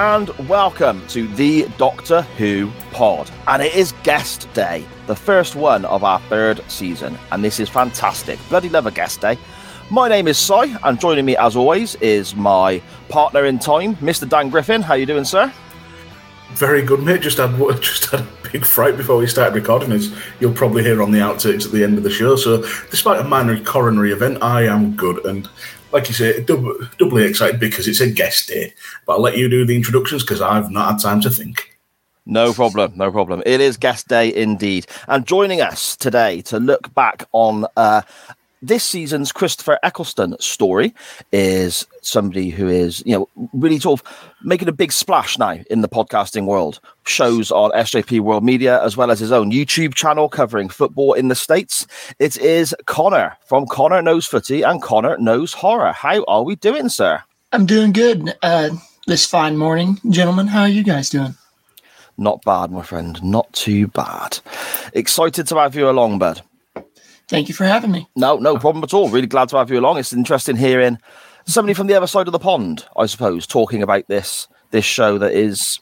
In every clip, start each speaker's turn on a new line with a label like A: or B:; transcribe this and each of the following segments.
A: And welcome to the Doctor Who pod. And it is guest day, the first one of our third season. And this is fantastic. Bloody love a guest day. My name is Si, and joining me as always is my partner in time, Mr. Dan Griffin. How are you doing, sir?
B: Very good, mate. Just had just had a big fright before we started recording. As you'll probably hear on the outtakes at the end of the show. So, despite a minor coronary event, I am good. And like you say, dub- doubly excited because it's a guest day. But I'll let you do the introductions because I've not had time to think.
A: No problem, no problem. It is guest day indeed. And joining us today to look back on uh, this season's Christopher Eccleston story is somebody who is, you know, really sort of making a big splash now in the podcasting world. Shows on SJP World Media as well as his own YouTube channel covering football in the States. It is Konor from Konor Knows Footy and Konor Knows Horror. How are we doing, sir?
C: I'm doing good uh, this fine morning, gentlemen. How are you guys doing?
A: Not bad, my friend. Not too bad. Excited to have you along, bud.
C: Thank you for having me.
A: No, no problem at all. Really glad to have you along. It's interesting hearing somebody from the other side of the pond, I suppose, talking about this this show that is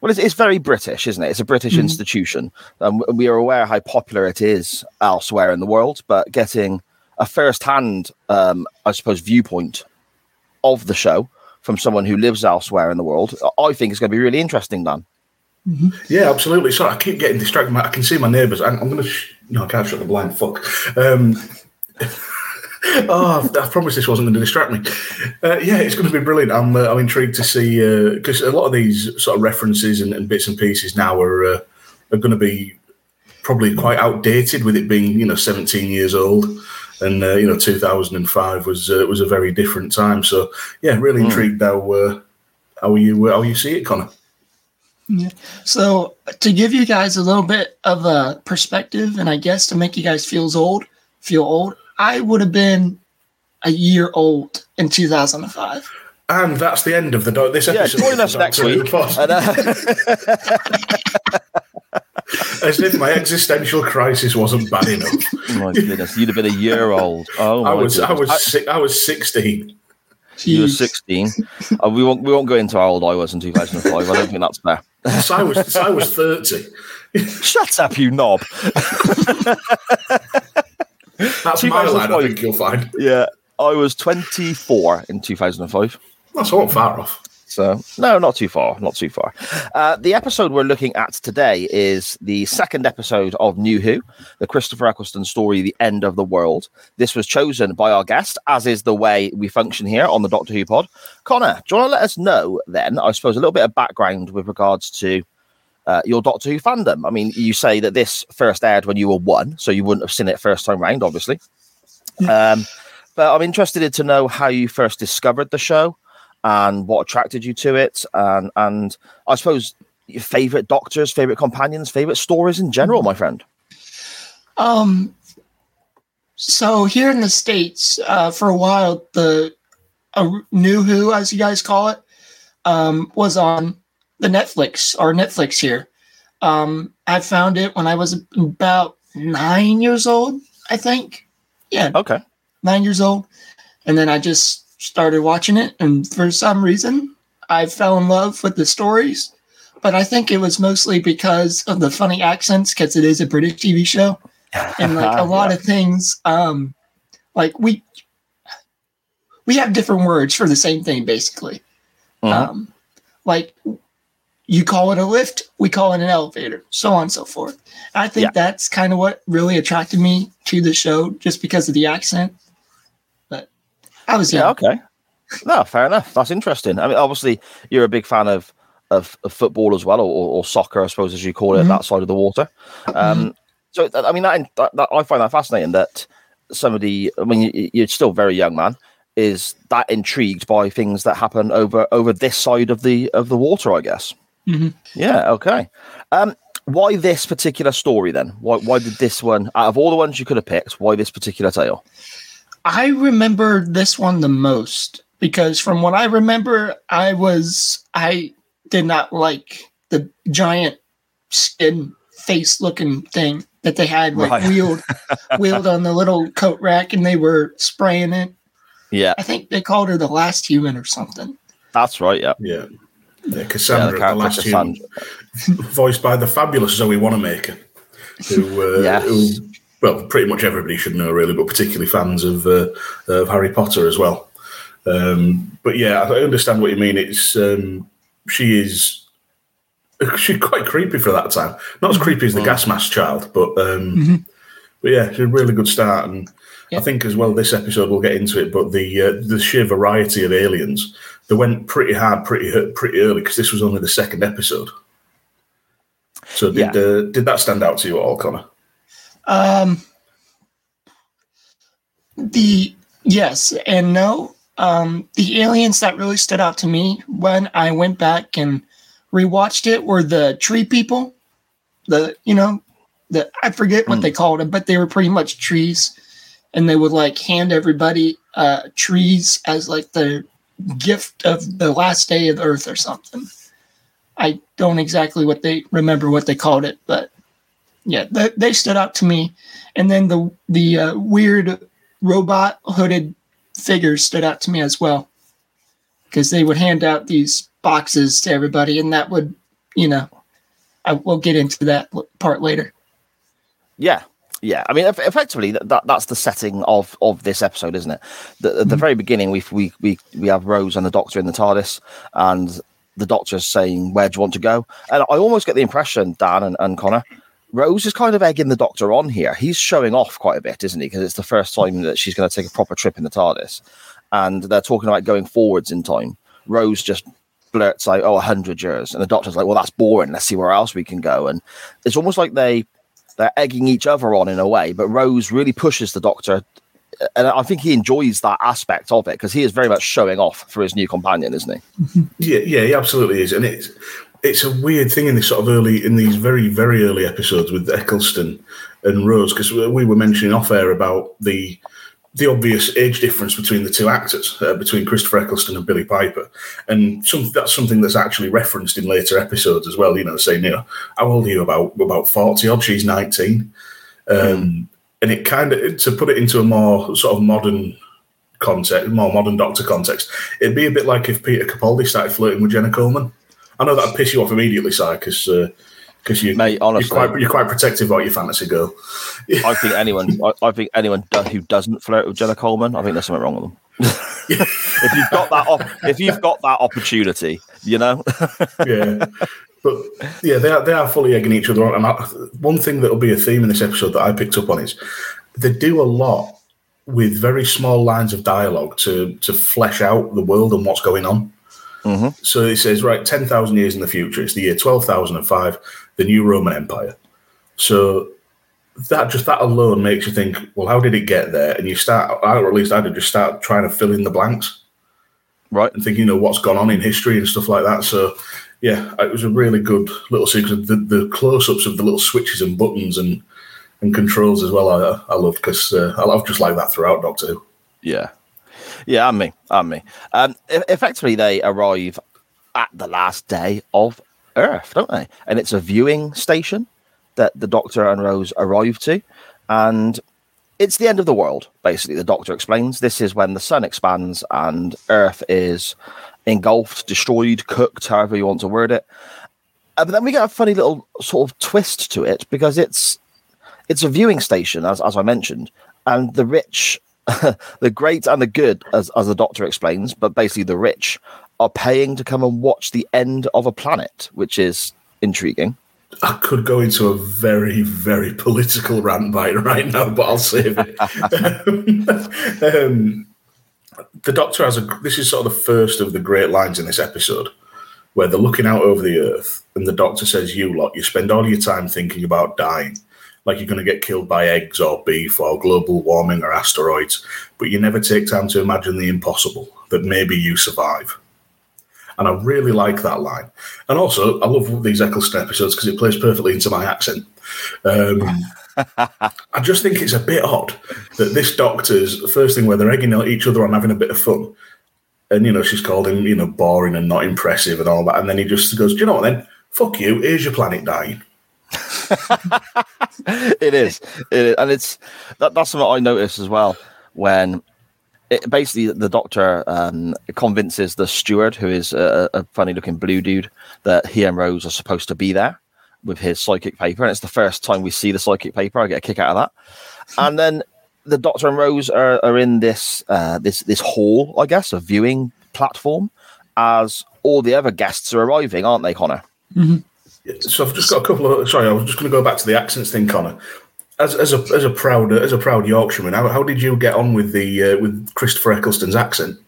A: well, it's, it's very British, isn't it? It's a British mm-hmm. institution. Um, we are aware how popular it is elsewhere in the world, but getting a first-hand, um, I suppose, viewpoint of the show from someone who lives elsewhere in the world, I think is going to be really interesting, Dan.
B: Mm-hmm. Yeah, absolutely. Sorry, I keep getting distracted. I can see my neighbours. I'm, I'm going to. Sh- no, I can't shut the blind. Fuck. Um, oh, I promise this wasn't going to distract me. Uh, yeah, it's going to be brilliant. I'm, uh, I'm intrigued to see because uh, a lot of these sort of references and, and bits and pieces now are uh, are going to be probably quite outdated with it being you know 17 years old, and uh, you know 2005 was uh, was a very different time. So yeah, really mm. intrigued how how you how you see it, Konor.
C: Yeah. So to give you guys a little bit of a perspective, and I guess to make you guys feel old, feel old, I would have been a year old in 2005.
B: And that's the end of the do- this episode.
A: Yeah, join us next week. And, uh...
B: As if my existential crisis wasn't bad enough.
A: Oh my goodness, you'd have been a year old. Oh,
B: I was, goodness. I was, I, si- I was sixteen.
A: You were sixteen. uh, we won't, we won't go into how old I was in two thousand and five. I don't think that's fair.
B: So I was, I was 30.
A: Shut up, you knob.
B: That's my line, I think you'll find.
A: Yeah, I was 24 in 2005.
B: That's all far off.
A: So, no, not too far. Not too far. Uh, the episode we're looking at today is the second episode of New Who, the Christopher Eccleston story, The End of the World. This was chosen by our guest, as is the way we function here on the Doctor Who pod. Konor, do you want to let us know then, I suppose, a little bit of background with regards to uh, your Doctor Who fandom? I mean, you say that this first aired when you were one, so you wouldn't have seen it first time round, obviously. Um, but I'm interested to know how you first discovered the show and what attracted you to it, and and I suppose your favorite doctors, favorite companions, favorite stories in general, my friend.
C: Um. So here in the states, uh, for a while, the uh, New Who, as you guys call it, um, was on the Netflix or Netflix here. Um, I found it when I was about nine years old, I think. Yeah.
A: Okay.
C: Nine years old, and then I just started watching it, and for some reason, I fell in love with the stories. But I think it was mostly because of the funny accents, because it is a British TV show, and like a lot yeah. of things, um, like we we have different words for the same thing, basically. Mm-hmm. Um, like you call it a lift, we call it an elevator, so on and so forth. I think yeah. that's kind of what really attracted me to the show, just because of the accent. I was.
A: Yeah, okay. No, fair enough. That's interesting. I mean, obviously, you're a big fan of of, of football as well, or, or, soccer, I suppose, as you call it, mm-hmm. that side of the water. Um, mm-hmm. So, I mean, that, that, that, I find that fascinating. That somebody, I mean, you- you're still very young, man, is that intrigued by things that happen over over this side of the of the water, I guess.
C: Mhm.
A: Yeah. Okay. Um, why this particular story then? Why why did this one out of all the ones you could have picked? Why this particular tale?
C: I remember this one the most because from what I remember, I was I did not like the giant skin face looking thing that they had like
A: Right.
C: wheeled wheeled on the little coat rack and they were spraying it.
A: Yeah,
C: I think they called her the last human or something.
A: that's right. Yeah.
B: Yeah. Yeah,
A: Yeah,
B: Cassandra,
A: the
B: the,
A: character
B: last human, voiced by the fabulous Zoe Wanamaker, who, uh,
A: Yes.
B: who, well, pretty much everybody should know, really, but particularly fans of uh, of Harry Potter as well. Um, but yeah, I understand what you mean. It's um, she is she's quite creepy for that time. Not as creepy as the gas mask child, but um,
C: Mhm.
B: but yeah, she's a really good start. And
C: Yeah.
B: I think as well, this episode we'll get into it, but the uh, the sheer variety of aliens they went pretty hard, pretty pretty early because this was only the second episode. So did
A: Yeah.
B: uh, did that stand out to you at all, Konor?
C: Um, the yes and no. Um, the aliens that really stood out to me when I went back and rewatched it were the tree people. The you know, the I forget what
A: Hmm.
C: they called them, but they were pretty much trees, and they would like hand everybody uh, trees as like the gift of the last day of Earth or something. I don't exactly what they remember what they called it, but yeah, they, they stood out to me. And then the the uh, weird robot hooded figures stood out to me as well, because they would hand out these boxes to everybody, and that would, you know, I will get into that part later.
A: Yeah, yeah. I mean, effectively, that, that that's the setting of of this episode, isn't it? The, At the very beginning, we we we we have Rose and the Doctor in the TARDIS, and the Doctor's saying, "Where do you want to go?" And I almost get the impression, Dan and, and Konor, Rose is kind of egging the Doctor on here. He's showing off quite a bit, isn't he? Because it's the first time mm. that she's going to take a proper trip in the TARDIS, and they're talking about going forwards in time. Rose just blurts out, "Oh, 100 years," and the Doctor's like, "Well, that's boring. Let's see where else we can go." And it's almost like they they're egging each other on in a way, but Rose really pushes the Doctor, and I think he enjoys that aspect of it because he is very much showing off for his new companion, isn't he?
B: Yeah, yeah, he absolutely is, and it's it's a weird thing in this sort of early in these very very early episodes with Eccleston and Rose because we were mentioning off air about the the obvious age difference between the two actors, uh, between Christopher Eccleston and Billie Piper, and some, that's something that's actually referenced in later episodes as well. You know, saying, you know, how old are you? About about forty odd. She's nineteen, um, and it kind of to put it into a more sort of modern context, more modern Doctor context, it'd be a bit like if Peter Capaldi started flirting with Jenna Coleman. I know that'd piss you off immediately, Si, because because uh, you
A: Mate, honestly.
B: you're quite you're quite protective about your fantasy girl.
A: I think anyone, I, I think anyone who doesn't flirt with Jenna Coleman, I think there's something wrong with them. if you've got that, op- if you've got that opportunity, you know,
B: yeah. But yeah, they are they are fully egging each other on. And I, one thing that'll be a theme in this episode that I picked up on is they do a lot with very small lines of dialogue to to flesh out the world and what's going on.
A: Mhm.
B: So it says, right, ten thousand years in the future, it's the year twelve thousand and five, the new Roman Empire. So that just that alone makes you think, well, how did it get there? And you start, or at least I did, just start trying to fill in the blanks
A: right?
B: and thinking, you know, what's gone on in history and stuff like that. So, yeah, it was a really good little sequence. The, the close-ups of the little switches and buttons and and controls as well. I, I loved because uh, I love just like that throughout Doctor Who.
A: Yeah, yeah, and me, and me. Um, effectively, they arrive at the last day of Earth, don't they? And it's a viewing station that the Doctor and Rose arrive to, and it's the end of the world. Basically, the Doctor explains this is when the sun expands and Earth is engulfed, destroyed, cooked, however you want to word it. Uh, but then we get a funny little sort of twist to it because it's it's a viewing station, as as I mentioned, and the rich, the great and the good, as as the Doctor explains, but basically the rich are paying to come and watch the end of a planet, which is intriguing.
B: I could go into a very, very political rant by right now, but I'll save it. um, the Doctor has a. This is sort of the first of the great lines in this episode, where they're looking out over the Earth, and the Doctor says, "You lot, you spend all your time thinking about dying, like you're going to get killed by eggs or beef or global warming or asteroids, but you never take time to imagine the impossible that maybe you survive. And I really like that line. And also, I love these Eccleston episodes because it plays perfectly into my accent. Um, I just think it's a bit odd that this doctor's first thing where they're egging each other on having a bit of fun. And, you know, she's called him, you know, boring and not impressive and all that. And then he just goes, Do you know what then? Fuck you. Here's your planet dying.
A: It is. It is. And it's that, that's something I noticed as well when it, basically the doctor um, convinces the steward, who is a, a funny looking blue dude, that he and Rose are supposed to be there with his psychic paper. And it's the first time we see the psychic paper. I get a kick out of that. and then the doctor and Rose are, are in this uh, this this hall, I guess, a viewing platform, as all the other guests are arriving, aren't they, Konor?
C: Mm-hmm.
B: So I've just got a couple of. Sorry, I was just going to go back to the accents thing, Konor. As, as a as a proud as a proud Yorkshireman, how, how did you get on with the uh, with Christopher Eccleston's accent?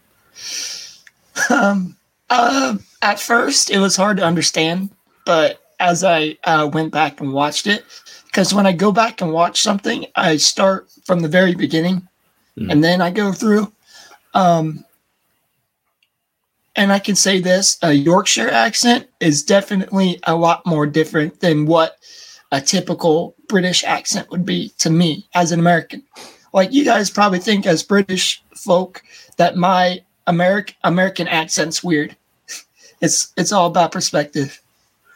C: Um, uh, at first, it was hard to understand, but as I uh, went back and watched it, because when I go back and watch something, I start from the very beginning,
B: Mm.
C: and then I go through. Um, and I can say this: a Yorkshire accent is definitely a lot more different than what a typical British accent would be to me as an American. Like you guys probably think as British folk that my American American accent's weird. It's it's all about perspective.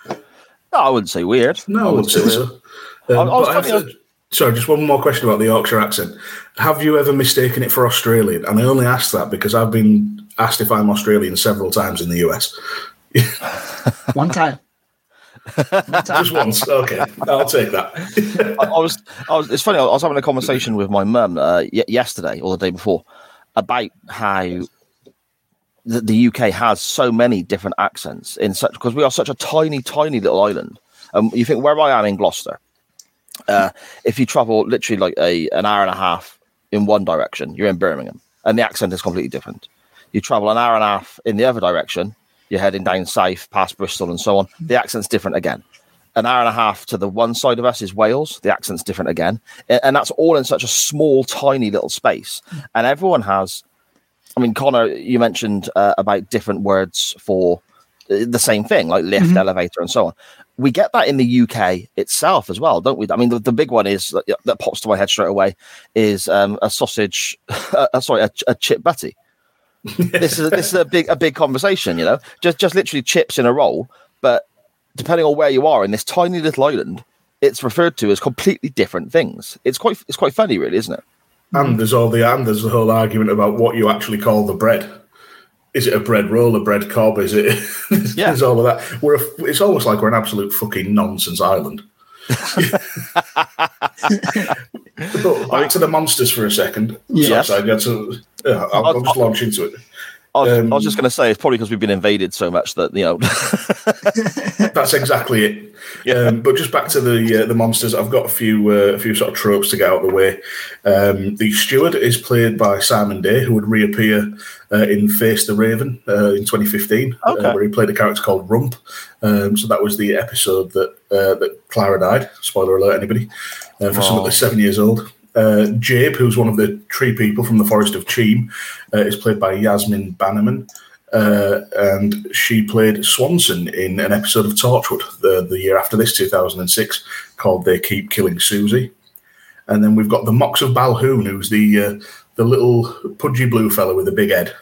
A: No, I wouldn't say weird.
B: No, I wouldn't say so. Um,
A: I- I was
B: but I have
A: funny-
B: to- sorry, just one more question about the Yorkshire accent. Have you ever mistaken it for Australian? And I only ask that because I've been asked if I'm Australian several times in the US.
C: One time. One.
B: Just once. Okay, I'll take that.
A: I, I was, I was. It's funny. I was having a conversation with my mum uh, y- yesterday or the day before about how the, the UK has so many different accents in such because we are such a tiny, tiny little island. Um, you think where I am in Gloucester, uh, if you travel literally like a an hour and a half in one direction, you're in Birmingham, and the accent is completely different. You travel an hour and a half in the other direction, you're heading down south past Bristol and so on. The accent's different again an hour and a half to the one side of us is Wales. The accent's different again. And that's all in such a small, tiny little space. And everyone has, I mean, Konor, you mentioned uh, about different words for uh, the same thing, like lift,
C: Mhm.
A: elevator, and so on. We get that in the UK itself as well, don't we? I mean, the, the big one is that, that pops to my head straight away is um, a sausage, uh, sorry, a, a chip butty. This is a, this is a big a big conversation, you know. Just just literally chips in a roll, but depending on where you are in this tiny little island, it's referred to as completely different things. It's quite it's quite funny, really, isn't it?
B: And there's all the and there's the whole argument about what you actually call the bread. Is it a bread roll, a bread cob? Is it?
A: Yeah.
B: all of that. We're a, it's almost like we're an absolute fucking nonsense island. But back to the monsters for a second.
C: Yes.
B: Sorry, I got to, yeah, I'll, I'll just launch into it.
A: I was,
B: Um,
A: I was just going to say it's probably because we've been invaded so much that you know.
B: That's exactly it.
A: Yeah.
B: Um, but just back to the uh, the monsters, I've got a few uh, a few sort of tropes to get out of the way. Um, the steward is played by Simon Day, who would reappear uh, in Face the Raven uh, in 2015,
A: Okay.
B: uh, where he played a character called Rump. Um, so that was the episode that uh, that Clara died. Spoiler alert, anybody? Uh, for someone
A: Oh.
B: that's seven years old. Uh, Jabe, who's one of the tree people from the Forest of Cheem, uh, is played by Yasmin Bannerman. Uh, and she played Swanson in an episode of Torchwood the, the year after this, 2006, called They Keep Killing Suzie. And then we've got the Moxx of Balhoon, who's the uh, the little pudgy blue fella with the big head.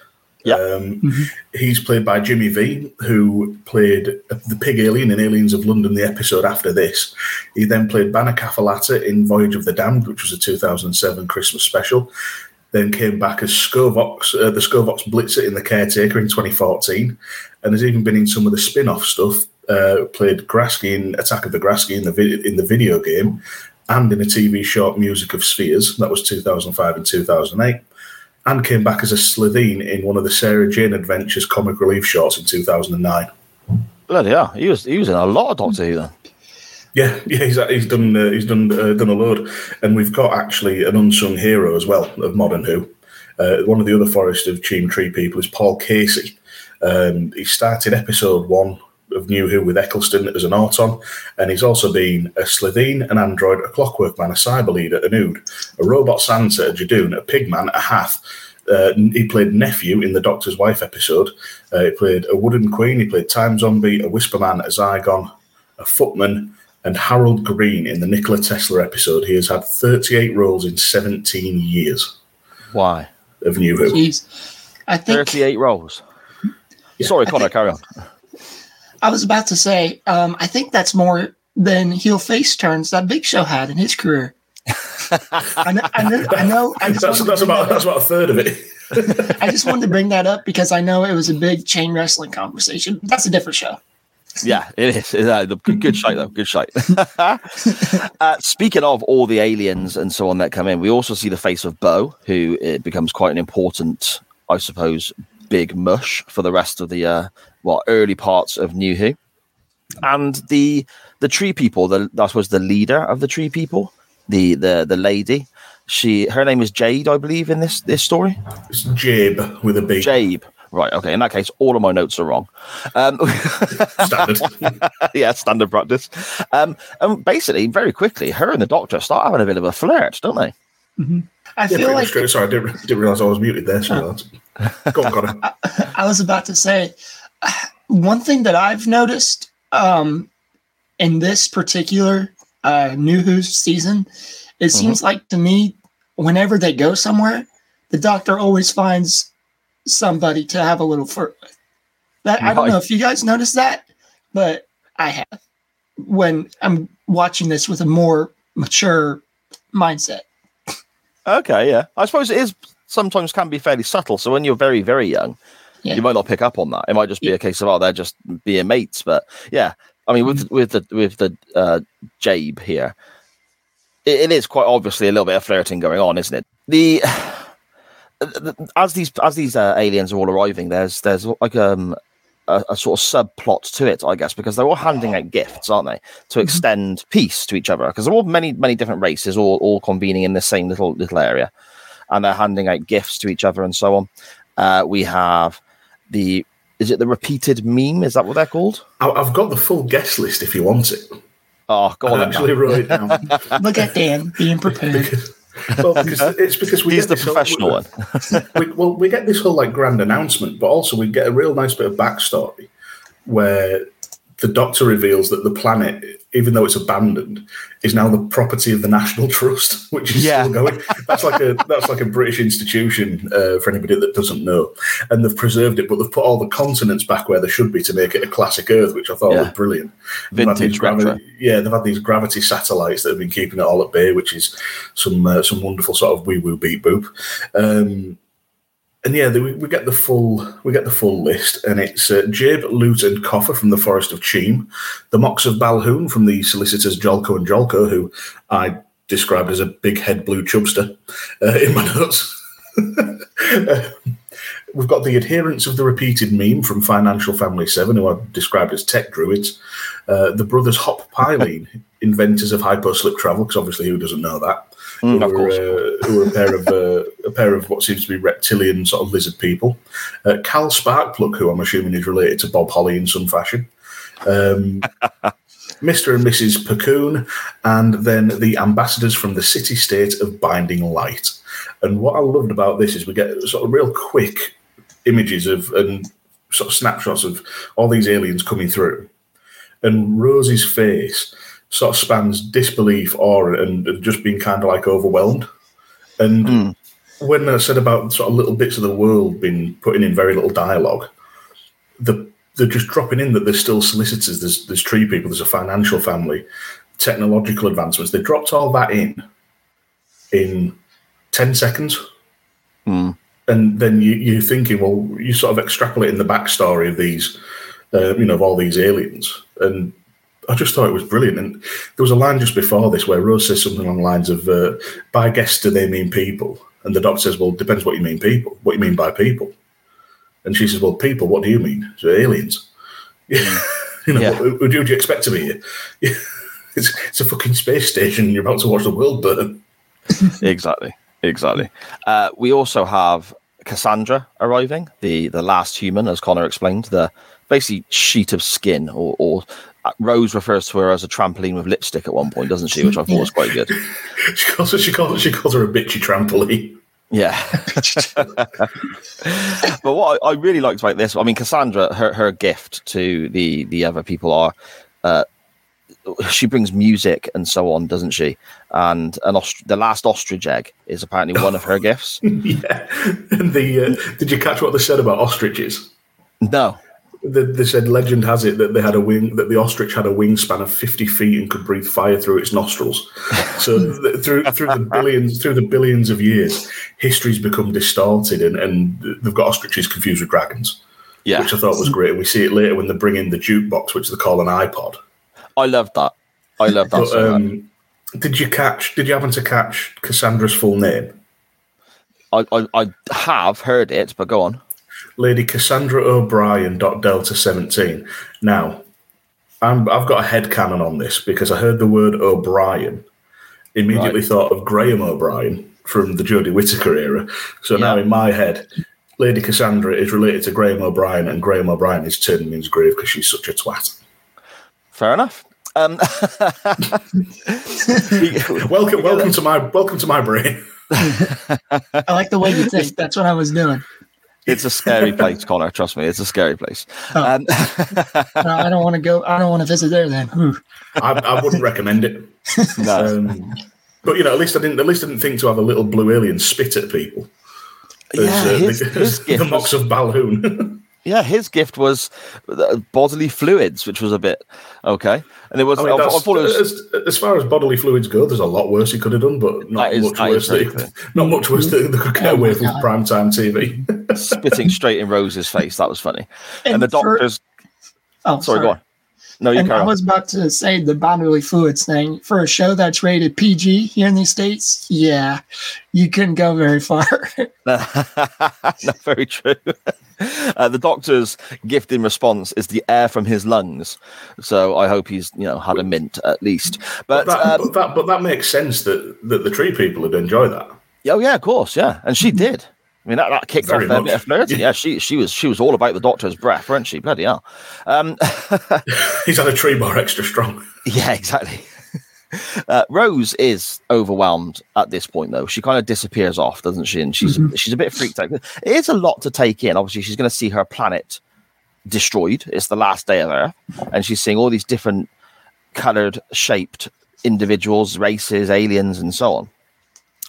A: Yeah.
B: Um,
C: Mhm.
B: He's played by Jimmy Vee, who played the pig alien in Aliens of London, the episode after this. He then played Bannakaffalatta in Voyage of the Damned, which was a 2007 Christmas special. Then came back as Skovox, uh, the Skovox Blitzer in The Caretaker in 2014, and has even been in some of the spin off stuff. Uh, played Graske in Attack of the Graske in the, vid- in the video game, and in a TV short, Music of Spheres. That was 2005 and 2008 and came back as a Slitheen in one of the Sarah Jane Adventures comic relief shorts in 2009.
A: Bloody hell, he was he was in a lot of Doctor Who then.
B: Yeah, yeah, he's, he's done uh, he's done uh, done a load, and we've got actually an unsung hero as well of modern Who. Uh, one of the other Forest of Cheem Tree people is Paul Kasey. Um, he started episode one of New Who with Eccleston as an Auton, and he's also been a Slitheen, an android, a Clockwork Man, a Cyber Leader, an Ood, a Robot Santa, a Judoon, a Pigman, a Hath. Uh, he played Nephew in the Doctor's Wife episode. Uh, he played a Wooden Queen. He played Time Zombie, a Whisperman, a Zygon, a Footman, and Harold Green in the Nikola Tesla episode. He has had 38 roles in 17 years
A: Why?
B: of New Who.
C: Jeez. I think
A: 38 roles. Sorry, Konor, carry on.
C: I was about to say, um, I think that's more than heel face turns that Big Show had in his career. I know, I know, I know. I just,
B: That's, that's about
C: that
B: that's about a third of it.
C: I just wanted to bring that up because I know it was a big chain wrestling conversation. That's a different show.
A: Yeah, it is. It's, uh, good, good shite, though. Good shite. uh, speaking of all the aliens and so on that come in, we also see the face of Boe, who it becomes quite an important, I suppose, big mush for the rest of the uh, well early parts of New Who, and the the tree people. The I suppose the leader of the tree people, the the the lady. She her name is Jade, I believe, in this this story.
B: It's Jabe with a B.
A: Jabe. Right. Okay. In that case, all of my notes are wrong. Um,
B: Standard.
A: yeah, standard practice. Um, and basically, very quickly, her and the doctor start having a bit of a flirt, don't they?
C: I
B: Yeah,
C: feel like.
B: Sorry, I didn't, didn't realize I was muted there. Sorry, lads. Go on, Konor.
C: I was about to say one thing that I've noticed um, in this particular uh, New Who season, it seems like to me, whenever they go somewhere, the Doctor always finds somebody to have a little flirt with. That I don't know if you guys noticed that, but I have. When I'm watching this with a more mature mindset.
A: Okay. Yeah. I suppose it is sometimes can be fairly subtle. So when you're very very young,
C: Yeah.
A: you might not pick up on that. It might just be a case of oh, they're just being mates. But yeah, I mean, with with the with the uh, Jabe here, it, it is quite obviously a little bit of flirting going on, isn't it? The as these as these uh, aliens are all arriving, there's there's like um a, a sort of subplot to it, I guess, because they're all handing out gifts, aren't they, to extend peace to each other? Because they're all many many different races, all all convening in the same little little area, and they're handing out gifts to each other and so on. Uh, we have the is it the repeated meme? Is that what they're called?
B: I- I've got the full guest list if you want it.
A: Oh, go on.
B: I actually wrote it down.
C: Look at Dan being prepared.
B: well, because it's because we
A: He's
B: get
A: the
B: this whole-
A: professional one.
B: we, well, we get this whole like grand announcement, but also we get a real nice bit of backstory where the Doctor reveals that the planet, even though it's abandoned, is now the property of the National Trust, which is
A: Yeah.
B: still going. That's like a that's like a British institution uh, for anybody that doesn't know, and they've preserved it, but they've put all the continents back where they should be to make it a classic Earth, which I thought
A: Yeah.
B: was brilliant.
A: Vintage
B: these gravi-
A: retro.
B: yeah, they've had these gravity satellites that have been keeping it all at bay, which is some uh, some wonderful sort of wee woo beep boop. Um, and yeah, we, we get the full we get the full list, and it's uh, Jabe, Lute, and Coffa from the Forest of Cheem, the Moxx of Balhoon from the solicitors Jolco and Jolco, who I described as a big head blue chubster uh, in my notes. Uh, We've got the adherents of the repeated meme from Financial Family 7, who are described as tech druids. Uh, the brothers Hop Pyleen, inventors of hyperslip travel, because obviously who doesn't know that?
A: Mm,
B: who, were,
A: course.
B: uh, who were a pair of uh, a pair of what seems to be reptilian sort of lizard people. Uh, Cal Sparkplug, who I'm assuming is related to Bob Holly in some fashion. Um, Mr. and Mrs. Pacoon, and then the ambassadors from the city state of Binding Light. And what I loved about this is we get sort of real quick images of and sort of snapshots of all these aliens coming through. And Rosie's face sort of spans disbelief, awe, and, and just being kind of like overwhelmed. And
A: Mm.
B: when I said about sort of little bits of the world being putting in very little dialogue, the they're just dropping in that there's still solicitors, there's there's tree people, there's a financial family, technological advancements. They dropped all that in in ten seconds,
A: Mm.
B: and then you, you're thinking, well, you sort of extrapolate in the backstory of these, uh, you know, of all these aliens, and I just thought it was brilliant. And there was a line just before this where Rose says something along the lines of, uh, "By guests, do they mean people?" And the doctor says, "Well, depends what you mean people. What you mean by people?" And she says, "Well, people. What do you mean? So aliens? you know,
A: Yeah.
B: who, who do you expect to be here? it's, it's a fucking space station. and You're about to watch the world burn."
A: exactly, exactly. Uh, we also have Cassandra arriving, the the last human, as Konor explained, the basically sheet of skin, or, or Rose refers to her as a trampoline with lipstick at one point, doesn't she? Which I thought was quite good.
B: She calls her, she calls she calls her a bitchy trampoline.
A: Yeah. but what I, I really liked about this, I mean, Cassandra, her, her gift to the the other people are, uh, she brings music and so on, doesn't she? And an ostr- the last ostrich egg is apparently one of her gifts.
B: yeah. And the uh, did you catch what they said about ostriches?
A: No.
B: They, they said legend has it that they had a wing that the ostrich had a wingspan of fifty feet and could breathe fire through its nostrils. So th- through through the billions through the billions of years, history's become distorted, and, and they've got ostriches confused with dragons,
A: Yeah.
B: which I thought was great. And we see it later when they bring in the jukebox, which they call an iPod.
A: I love that. I love that
B: But
A: so
B: um, did you catch? Did you happen to catch Cassandra's full name?
A: I, I, I have heard it, but go on.
B: Lady Cassandra O'Brien. Delta seventeen. Now, I'm, I've got a head canon on this because I heard the word O'Brien, immediately
A: Right.
B: thought of Graham O'Brien from the Jodie Whittaker era. So now in my head, Lady Cassandra is related to Graham O'Brien, and Graham O'Brien is turning in his grave because she's such a twat.
A: Fair enough. Um,
B: Welcome, welcome to my welcome to my brain.
C: I like the way you think. That's what I was doing.
A: It's a scary place, Konor. Trust me, it's a scary place.
C: Oh.
A: Um,
C: No, I don't want to go. I don't want to visit there then.
B: I, I wouldn't recommend it.
A: no.
B: Um, but you know, at least I didn't. At least I didn't think to have a little blue alien spit at people. As,
A: yeah,
B: uh,
A: his,
B: the,
A: his
B: the
A: gift Moxx
B: of Balhoon.
A: Yeah, his gift was uh, bodily fluids, which was a bit okay. And it was.
B: I
A: I,
B: mean,
A: I
B: that's,
A: thought it was
B: as, as far as bodily fluids go, there's a lot worse he could have done, but not
A: That is-
B: much worse.
A: very
B: That, not much worse that they could get
C: Oh
B: away
C: my
B: with
C: God.
B: prime time TV.
A: spitting straight in Rose's face. That was funny. And, the
C: for-
A: doctors.
C: oh,
A: sorry, go on. No, you
C: And
A: carry
C: I was about to say the bodily fluids thing for a show that's rated PG here in the states. Yeah, you couldn't go very far.
A: no, very true. Uh, the doctor's gift in response is the air from his lungs. So I hope he's, you know, had a mint at least. But,
B: that,
A: um,
B: but that, but that makes sense that that the tree people would enjoy that.
A: oh yeah, of course, yeah, and she did. I mean, that, that kicked
B: Very
A: off bit of flirting.
B: Yeah.
A: Yeah, she she was she was all about the doctor's breath, weren't she? Bloody hell. Um,
B: He's had a Trebor extra strong.
A: Yeah, exactly. Uh, Rose is overwhelmed at this point, though. She kind of disappears off, doesn't she? And she's she's a bit freaked out. It is a lot to take in. Obviously, she's going to see her planet destroyed. It's the last day of Earth, and she's seeing all these different colored, shaped individuals, races, aliens, and so on.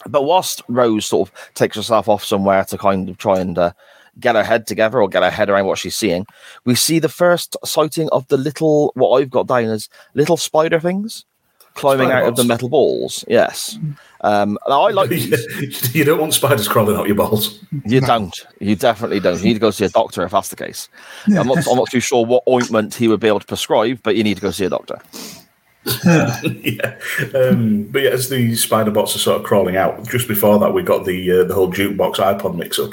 A: But whilst Rose sort of takes herself off somewhere to kind of try and uh, get her head together or get her head around what she's seeing, we see the first sighting of the little, what I've got down as little spider things climbing
B: Spider
A: out of the metal balls. Yes. Um, and I like these.
B: you don't want spiders crawling out your balls.
A: You don't. You definitely don't. You need to go see a doctor if that's the case. I'm not. I'm not too sure what ointment he would be able to prescribe, but you need to go see a doctor.
B: yeah. Um, but yeah, as the spider bots are sort of crawling out, just before that, we got the uh, the whole jukebox iPod mix up,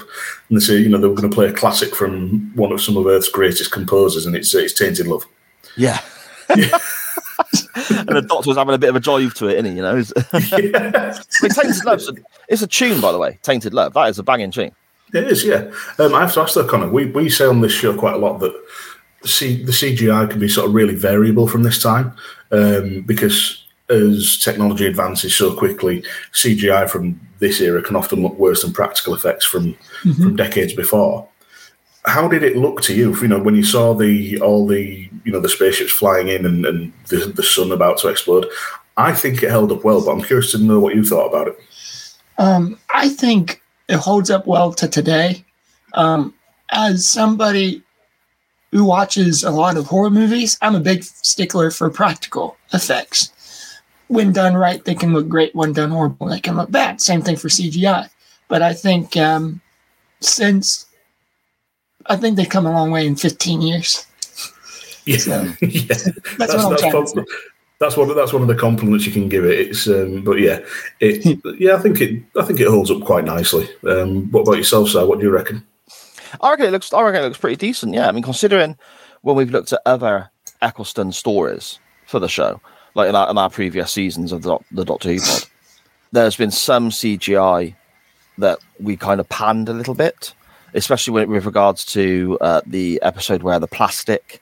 B: and they say you know they were going to play a classic from one of some of Earth's greatest composers, and it's it's Tainted Love.
A: Yeah. and the doctor was having a bit of a drive to it, isn't he? You know, It's-
B: yeah.
A: I mean, Tainted Love's a, it's a tune, by the way. Tainted Love. That is a banging tune.
B: It is, yeah. Um, I have to ask though, Konor. We we say on this show quite a lot that C, the CGI can be sort of really variable from this time um, because as technology advances so quickly, CGI from this era can often look worse than practical effects from from decades before. How did it look to you? You know, when you saw the all the you know the spaceships flying in and, and the, the sun about to explode. I think it held up well, but I'm curious to know what you thought about it.
C: Um, I think it holds up well to today. Um, as somebody who watches a lot of horror movies, I'm a big stickler for practical effects. When done right, they can look great. When done horrible, they can look bad. Same thing for CGI. But I think um, since I think they've come a long way in 15 years.
B: Yeah,
C: So,
B: yeah.
C: That's,
B: that's,
C: what I'm
B: that's,
C: trying to say.
B: that's one that's one of the compliments you can give it. It's um, but yeah, it yeah I think it I think it holds up quite nicely. Um, what about yourself, sir? What do you reckon?
A: I reckon it looks. I reckon it looks pretty decent. Yeah, I mean, considering when we've looked at other Eccleston stories for the show, like in our, in our previous seasons of the, the Doctor Who pod, there's been some CGI that we kind of panned a little bit. Especially when, with regards to uh, the episode where the plastic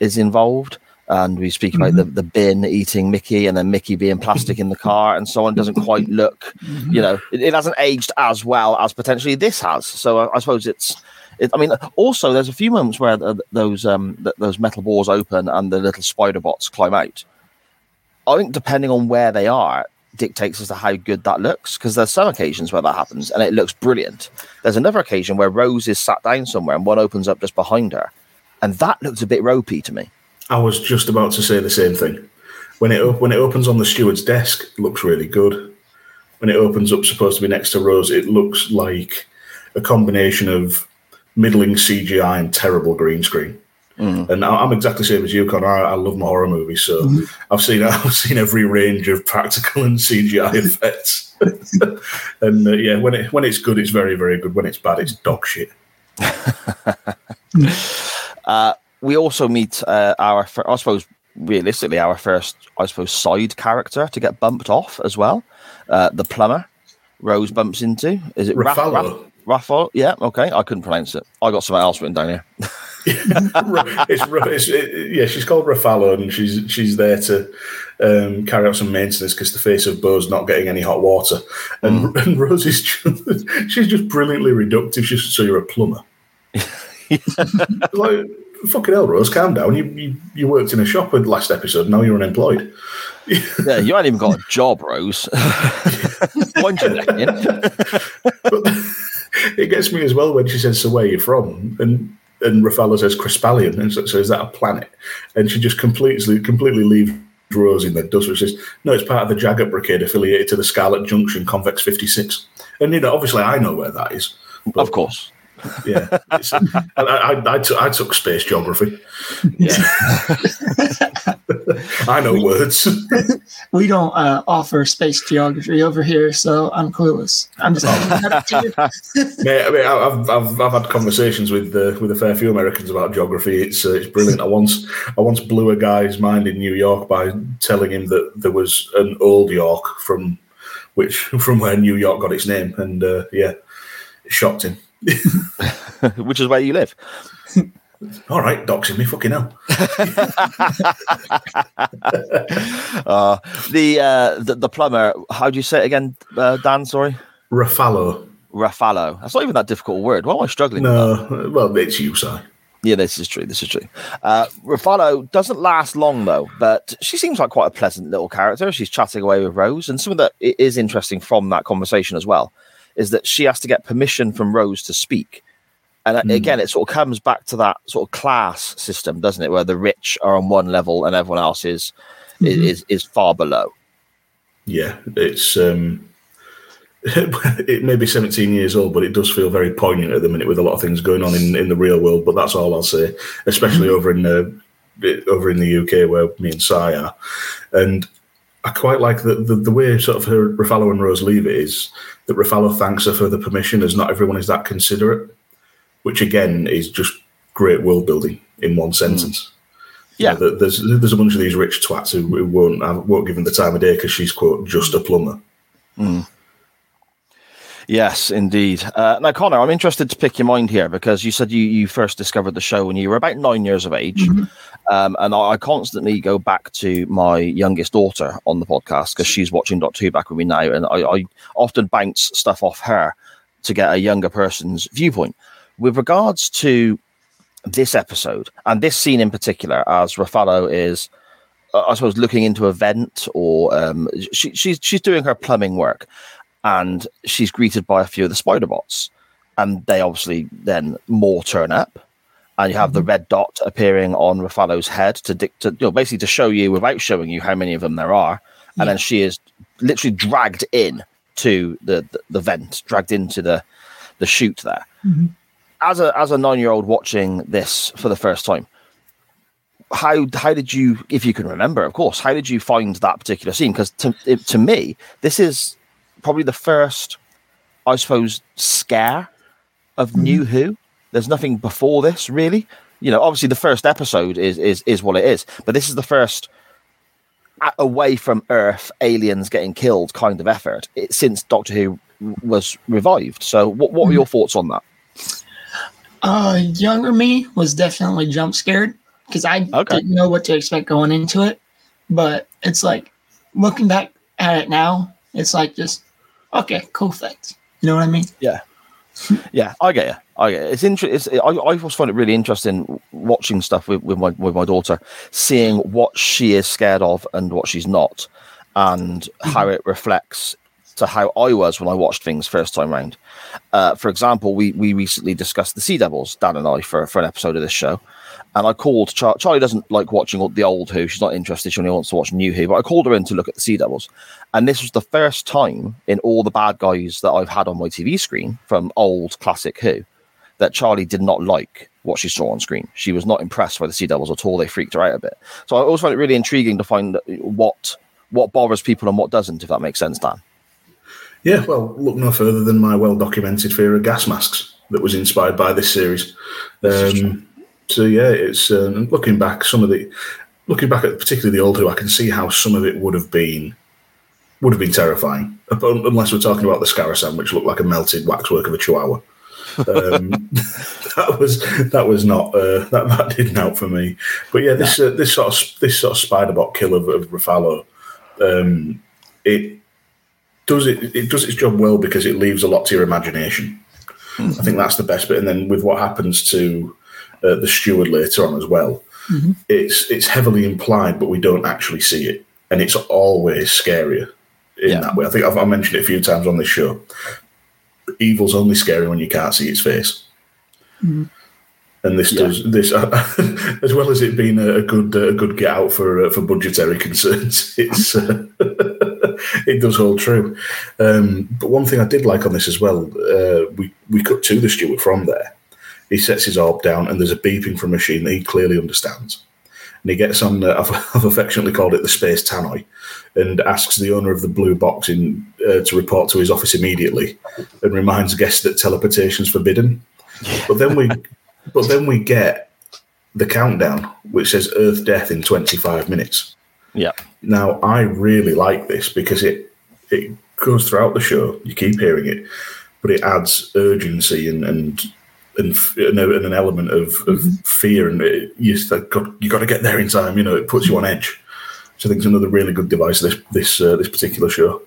A: is involved. And we speak about the, the bin eating Mickey and then Mickey being plastic in the car and so on. Doesn't quite look, you know, it, it hasn't aged as well as potentially this has. So I, I suppose it's, it, I mean, also there's a few moments where th those um, th those metal balls open and the little spider bots climb out. I think depending on where they are, dictates as to how good that looks because there's some occasions where that happens and it looks brilliant. There's another occasion where Rose is sat down somewhere and one opens up just behind her, and that looks a bit ropey to me.
B: I was just about to say the same thing. When it when it opens on the steward's desk, it looks really good. When it opens up, supposed to be next to Rose, it looks like a combination of middling CGI and terrible green screen. And I- I'm exactly the same as you, Konor. I, I love my horror movies, so I've seen I've seen every range of practical and CGI effects. and uh, yeah, when it when it's good, it's very very good. When it's bad, it's dog shit.
A: we also meet uh, our, fir- I suppose, realistically, our first, I suppose, side character to get bumped off as well. Uh, the plumber Rose bumps into. Is it Raff- Raffalo? Yeah, okay. I couldn't pronounce it. I got something else written down here.
B: it's, it's it, yeah, she's called Raffalo, and she's she's there to um, carry out some maintenance because the face of Boe's not getting any hot water, and, and Rose just, she's just brilliantly reductive. She's so you're a plumber, like fucking hell, Rose, calm down. You, you you worked in a shop in the last episode. Now you're unemployed.
A: Yeah, you ain't even got a job, Rose. Mind you, Lachlan.
B: But it gets me as well when she says, "So where are you from?" and and Raffalo says Crespallion, and so, so is that a planet? And she just completely completely leaves Rose in the dust. Which says, "No, it's part of the Jaggit Brigade affiliated to the Scarlet Junction Convex 56." And you know, obviously, I know where that is. but,
A: Of course.
B: yeah. It's, I, I, I, took, I took space geography.
A: Yeah.
B: I know words.
C: We don't uh, offer space geography over here, so I'm clueless. I'm just.
B: Yeah, I mean, I- I've, I've, I've had conversations with uh, with a fair few Americans about geography. It's uh, it's brilliant. I once I once blew a guy's mind in New York by telling him that there was an old York from which from where New York got its name, and uh, yeah, it shocked him.
A: Which is where you live.
B: All right, doxing me, fucking hell.
A: Uh, the, uh, the the plumber, how do you say it again, uh, Dan? Sorry.
B: Rafalo.
A: Raffalo. That's not even that difficult a word. Why am I struggling?
B: No, well, it's you, Si.
A: Yeah, this is true. This is true. Uh, doesn't last long though, but she seems like quite a pleasant little character. She's chatting away with Rose, and something that is interesting from that conversation as well is that she has to get permission from Rose to speak. And uh, again, it sort of comes back to that sort of class system, doesn't it? Where the rich are on one level and everyone else is i- is is far below.
B: Yeah, it's um, it may be 17 years old, but it does feel very poignant at the minute with a lot of things going on in, in the real world. But that's all I'll say, especially over in the over in the UK where me and Si are. And I quite like the, the, the way sort of her Raffalo and Rose leave it is that Raffalo thanks her for the permission, as not everyone is that considerate, which again is just great world building in one sentence.
A: Yeah.
B: You know, there's there's a bunch of these rich twats who, who won't have, won't give him the time of day because she's quote just a plumber.
A: Yes, indeed. Uh, now, Konor, I'm interested to pick your mind here because you said you, you first discovered the show when you were about nine years of age. Um, and I, I constantly go back to my youngest daughter on the podcast because she's watching Doctor Who back with me now. And I, I often bounce stuff off her to get a younger person's viewpoint. With regards to this episode and this scene in particular, as Raffalo is, uh, I suppose, looking into a vent or um, she, she's, she's doing her plumbing work and she's greeted by a few of the spider bots and they obviously then more turn up and you have the red dot appearing on Raffalo's head to, to you know, basically to show you without showing you how many of them there are and then she is literally dragged in to the, the, the vent dragged into the the chute there as a as a nine year old watching this for the first time how how did you if you can remember of course how did you find that particular scene? Because to, it, to me this is probably the first i suppose scare of mm-hmm. new who. There's nothing before this really. You know obviously the first episode is is is what it is but this is the first away from earth aliens getting killed kind of effort it, since doctor who was revived. So what, what were mm-hmm. your thoughts on that
C: Uh, younger me was definitely jump scared because I
A: Okay.
C: didn't know what to expect going into it. But it's like looking back at it now, it's like just okay, cool thanks. You know what I mean?
A: Yeah, yeah, I get you. I get it. It's interesting. I, I always find it really interesting watching stuff with, with my with my daughter, seeing what she is scared of and what she's not, and how it reflects to how I was when I watched things first time round. Uh, for example, we we recently discussed the Sea Devils, Dan and I, for for an episode of this show, and I called Char- Charlie. Doesn't like watching the old Who. She's not interested. She only wants to watch new Who. But I called her in to look at the Sea Devils, and this was the first time in all the bad guys that I've had on my TV screen from old classic Who that Charlie did not like what she saw on screen. She was not impressed by the Sea Devils at all. They freaked her out a bit. So I always find it really intriguing to find what what bothers people and what doesn't, if that makes sense, Dan.
B: Yeah, well, look no further than my well documented fear of gas masks that was inspired by this series. Um, so yeah, it's and looking back, some of the looking back at particularly the old Who, I can see how some of it would have been would have been terrifying, unless we're talking about the Skarasen, which looked like a melted waxwork of a chihuahua. um, that was that was not uh, that that didn't help for me. But yeah, this uh, this sort of this sort of spiderbot kill of, of Raffalo, um, it does it it does its job well because it leaves a lot to your imagination. I think that's the best bit. And then with what happens to uh, the steward later on as well, it's it's heavily implied, but we don't actually see it, and it's always scarier in
A: Yeah.
B: that way. I think I've, I've mentioned it a few times on this show. Evil's only scary when you can't see its face. And this
A: Yeah.
B: does this, as well as it being a, a good a good get out for uh, for budgetary concerns. It's uh, it does hold true. Um, but one thing I did like on this as well, uh, we we cut to the steward from there. He sets his orb down, and there's a beeping from a machine that he clearly understands. And he gets on. Uh, I've, I've affectionately called it the space tannoy, and asks the owner of the blue box in uh, to report to his office immediately, and reminds guests that teleportation is forbidden. But then we, but then we get the countdown, which says Earth death in 25 minutes.
A: Yeah.
B: Now, I really like this because it it goes throughout the show. You keep hearing it, but it adds urgency and and and, and, an element of, of fear. And it, you think, God, you got to get there in time. You know, it puts you on edge. So I think it's another really good device. This this uh, this particular show.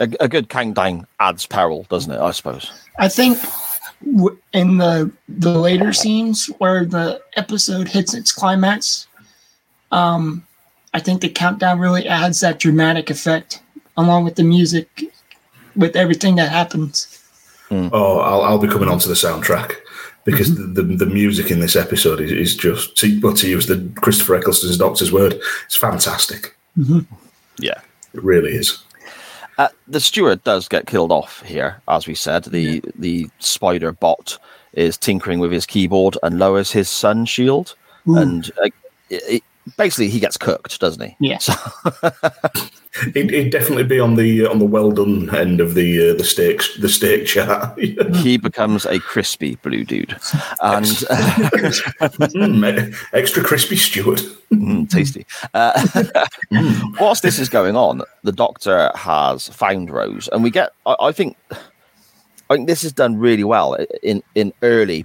A: A, a good countdown adds peril, doesn't it? I suppose.
C: I think in the the later scenes where the episode hits its climax, um, I think the countdown really adds that dramatic effect, along with the music, with everything that happens.
B: Oh, I'll, I'll be coming onto the soundtrack because the, the the music in this episode is, is just to, well, to use the Christopher Eccleston's Doctor's word, it's fantastic.
A: Yeah.
B: It really is.
A: Uh, the steward does get killed off here, as we said. The the spider bot is tinkering with his keyboard and lowers his sun shield, and uh, it, it- basically he gets cooked, doesn't he?
C: Yeah.
A: So,
B: He'd, he'd definitely be on the on the well done end of the uh, the steak the steak chart.
A: he becomes a crispy blue dude, and
B: Mm, e- extra crispy steward.
A: Mm, tasty. Uh, whilst this is going on, the Doctor has found Rose, and we get. I, I think. I think this is done really well in in early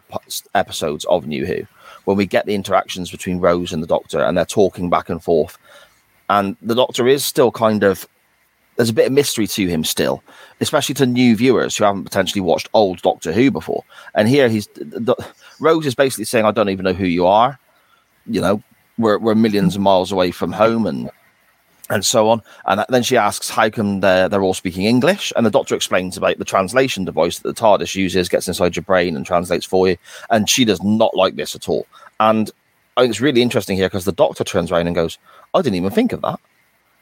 A: episodes of New Who, when we get the interactions between Rose and the Doctor, and they're talking back and forth, and the Doctor is still kind of. There's a bit of mystery to him still, especially to new viewers who haven't potentially watched old Doctor Who before. And here he's the, Rose is basically saying, "I don't even know who you are." You know, we're we're millions of miles away from home and and so on. And then she asks, "How come they're they're all speaking English?" And the doctor explains about the translation device that the TARDIS uses, gets inside your brain and translates for you. And she does not like this at all. And I think it's really interesting here because the doctor turns around and goes, "I didn't even think of that."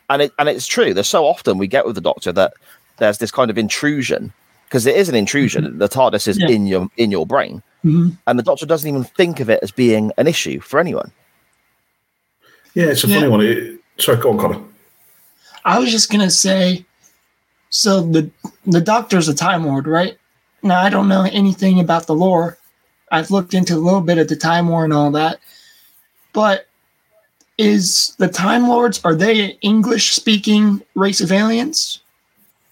A: And it and it's true. There's so often we get with the doctor that there's this kind of intrusion because it is an intrusion. The TARDIS is
C: Yeah.
A: in your in your brain,
C: Mhm.
A: and the doctor doesn't even think of it as being an issue for anyone.
B: Yeah, it's a
C: Yeah.
B: funny one. It, sorry, go on, Konor.
C: I was just gonna say, so the the Doctor's a Time Lord, right? Now I don't know anything about the lore. I've looked into a little bit of the Time War and all that, but is the Time Lords are they an English speaking race of aliens,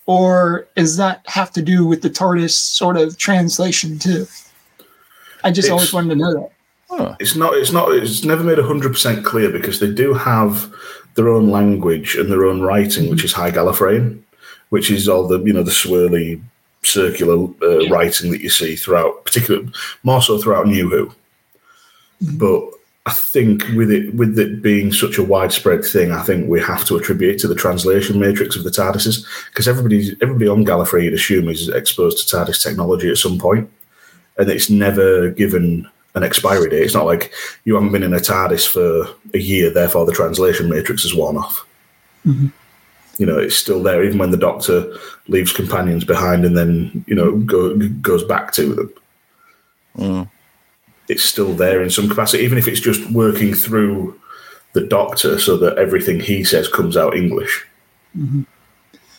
C: or is that have to do with the TARDIS sort of translation too? I just
B: It's-
C: always wanted to know that.
B: It's not. It's not. It's never made hundred percent clear because they do have their own language and their own writing, which is High Gallifreyan, which is all the you know the swirly, circular uh, writing that you see throughout, particularly more so throughout New Who. But I think with it with it being such a widespread thing, I think we have to attribute it to the translation matrix of the TARDISes because everybody everybody on Gallifrey, you'd assume, is exposed to TARDIS technology at some point, and it's never given an expiry date. It's not like you haven't been in a TARDIS for a year, therefore the translation matrix is worn off. You know, it's still there even when the Doctor leaves companions behind and then you know go, goes back to them. Mm. It's still there in some capacity, even if it's just working through the Doctor so that everything he says comes out English. Mm-hmm.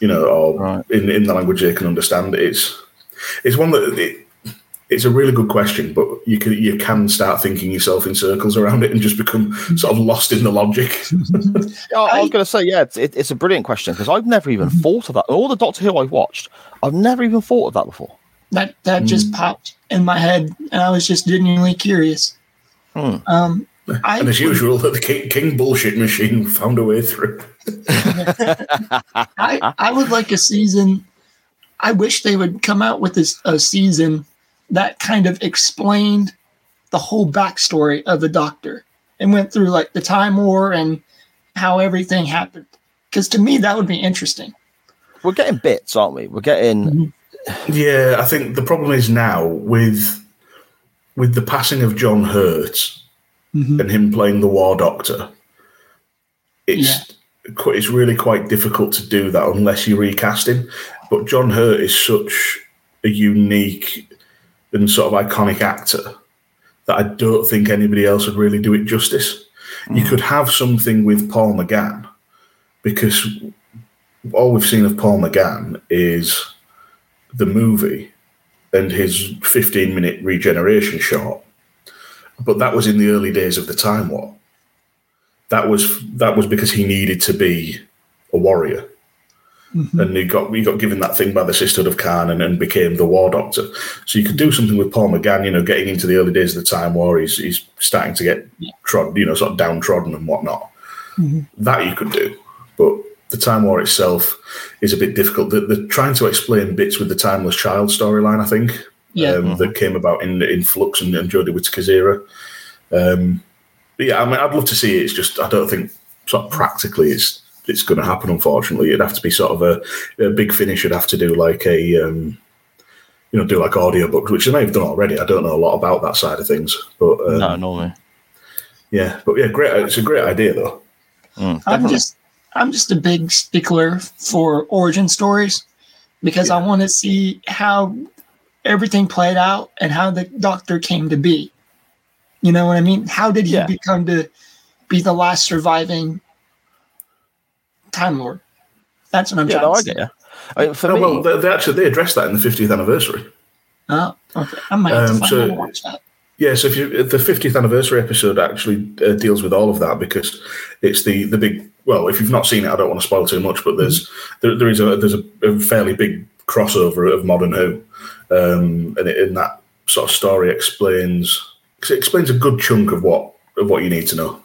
B: You know, or
A: Right.
B: in in the language they can understand. It's it's one that it, it's a really good question, but you can you can start thinking yourself in circles around it and just become sort of lost in the logic.
A: Oh, I,
C: I-
A: was going to say, yeah, it's, it, it's a brilliant question because I've never even thought of that. All the Doctor Who I've watched, I've never even thought of that before.
C: That that just popped in my head, and I was just genuinely curious.
A: Hmm.
C: Um, I
B: and as
C: would-
B: usual, that the King, King bullshit machine found a way through.
C: I, I would like a season. I wish they would come out with this a season that kind of explained the whole backstory of the Doctor and went through like the Time War and how everything happened. Because to me, that would be interesting.
A: We're getting bits, aren't we? We're getting.
B: Yeah, I think the problem is now with with the passing of John Hurt
C: Mhm.
B: and him playing the War Doctor. It's qu it's really quite difficult to do that unless you recast him. But John Hurt is such a unique and sort of iconic actor that I don't think anybody else would really do it justice. You mm. could have something with Paul McGann because all we've seen of Paul McGann is the movie and his 15 minute regeneration shot. But that was in the early days of the Time War. That was that was because he needed to be a warrior. And he got he got given that thing by the Sisterhood of Karn and, and became the War Doctor. So you could do something with Paul McGann, you know, getting into the early days of the Time War. He's he's starting to get trod, you know, sort of downtrodden and whatnot. That you could do, but the Time War itself is a bit difficult. They're, they're trying to explain bits with the Timeless Child storyline, I think,
C: Yeah.
B: um, that came about in in Flux and, and Jodie Whittaker's era. Um, yeah, I mean, I'd love to see it. It's just I don't think sort of practically it's it's going to happen. Unfortunately, it'd have to be sort of a, a big finish. Would have to do like a um, you know do like audiobooks, which they may have done already. I don't know a lot about that side of things, but um,
A: no, normally.
B: yeah, but yeah, great. It's a great idea though.
C: I'm just I'm just a big stickler for origin stories because I want to see how everything played out and how the doctor came to be. You know what I mean? How did he
A: Yeah.
C: become to be the last surviving Time Lord? That's what I'm
A: Yeah,
C: trying
A: no,
C: to
A: I
C: say.
A: get you. I mean, for
B: No,
A: me,
B: well, they, they actually they addressed that in the 50th anniversary.
C: Oh, okay. I might
B: Um,
C: find
B: so-
C: watch that.
B: Yeah, so if you the 50th anniversary episode actually uh, deals with all of that because it's the the big well, if you've not seen it, I don't want to spoil too much, but there's there, there is a there's a, a fairly big crossover of modern Who, um, and it, in that sort of story explains 'cause it explains a good chunk of what of what you need to know.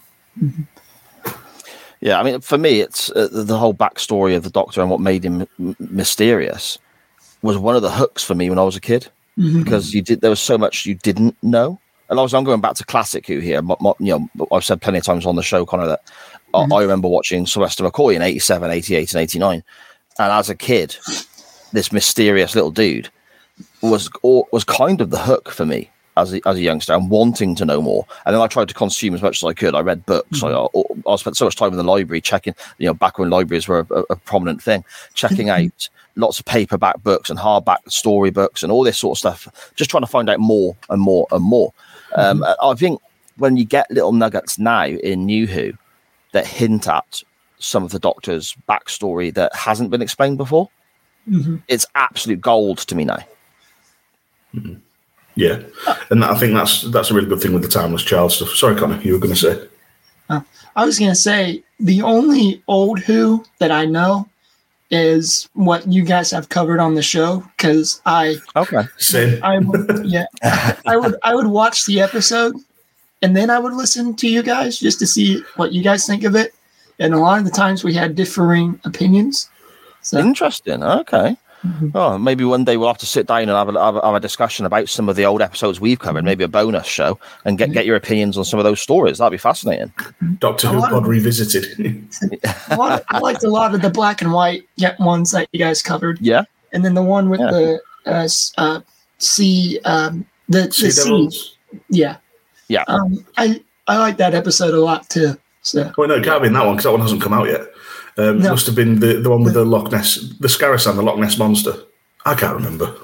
A: Yeah, I mean, for me, it's uh, the whole backstory of the Doctor and what made him m- mysterious was one of the hooks for me when I was a kid
C: Mhm.
A: because you did there was so much you didn't know. And I was I'm going back to classic Who here. Mo- mo- you know, I've said plenty of times on the show, Konor, that I- I remember watching Sylvester McCoy in 87, 88, and 89. And as a kid, this mysterious little dude was or, was kind of the hook for me as a, as a youngster and wanting to know more. And then I tried to consume as much as I could. I read books. I, I spent so much time in the library checking, you know, back when libraries were a, a prominent thing, checking out lots of paperback books and hardback story books and all this sort of stuff, just trying to find out more and more and more. Um, I think when you get little nuggets now in New Who that hint at some of the Doctor's backstory that hasn't been explained before,
C: Mhm.
A: it's absolute gold to me now.
B: Yeah, and I think that's that's a really good thing with the timeless child stuff. Sorry, Konor, you were going to say.
C: Uh, I was gonna say the only old Who that I know is what you guys have covered on the show because I
A: Okay.
B: Same.
C: I would, yeah I would I would watch the episode and then I would listen to you guys just to see what you guys think of it. And a lot of the times we had differing opinions. So
A: Interesting. Okay. Oh, maybe one day we'll have to sit down and have a, have a, have a discussion about some of the old episodes we've covered, maybe a bonus show, and get, get your opinions on some of those stories. That'd be fascinating.
B: Doctor
C: A
B: Who
C: lot
B: pod revisited.
C: a lot I liked a lot of the black and white yeah, ones that you guys covered.
A: Yeah.
C: And then the one with
A: Yeah.
C: the uh, s- uh, sea, um, the, the
B: Sea
C: sea. Yeah.
A: Yeah.
C: Um, I, I like that episode a lot too. So
B: Well, no, it can't be in that one because that one hasn't come out yet. Um, It
C: No.
B: must have been the, the one with the Loch Ness, the Skarasen, the Loch Ness monster. I can't remember.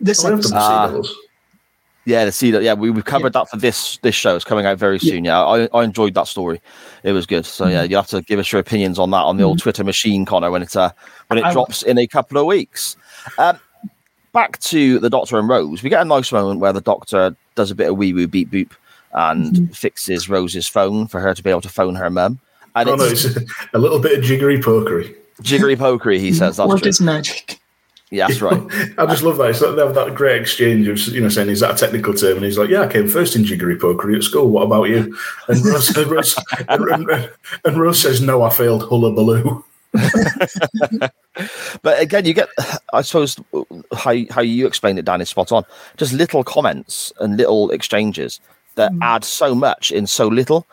C: this
B: I have done
C: episode,
B: the. Sea
A: Yeah, the see that. Yeah, we, we've covered that for this this show. It's coming out very soon. Yeah, I, I enjoyed that story. It was good. So yeah, you have to give us your opinions on that on the old Twitter machine, Konor, when it's uh when it
C: I will.
A: drops in a couple of weeks. Um, back to the Doctor and Rose. We get a nice moment where the Doctor does a bit of wee woo beep boop and mm-hmm. fixes Rose's phone for her to be able to phone her mum. And
B: Oh, no,
A: it's,
B: it's a little bit of jiggery pokery.
A: jiggery pokery. He says that's
C: work
A: true.
C: is magic.
A: Yeah, that's right.
B: I just love that. It's like they have that great exchange of you know saying is that a technical term, and he's like, "Yeah, I came first in jiggery pokery at school. What about you?" And Rose, and Rose, and, and- and Rose says, "No, I failed hullabaloo."
A: But again, you get, I suppose, how how you explained it, Dan, is spot on. Just little comments and little exchanges that mm. add so much in so little.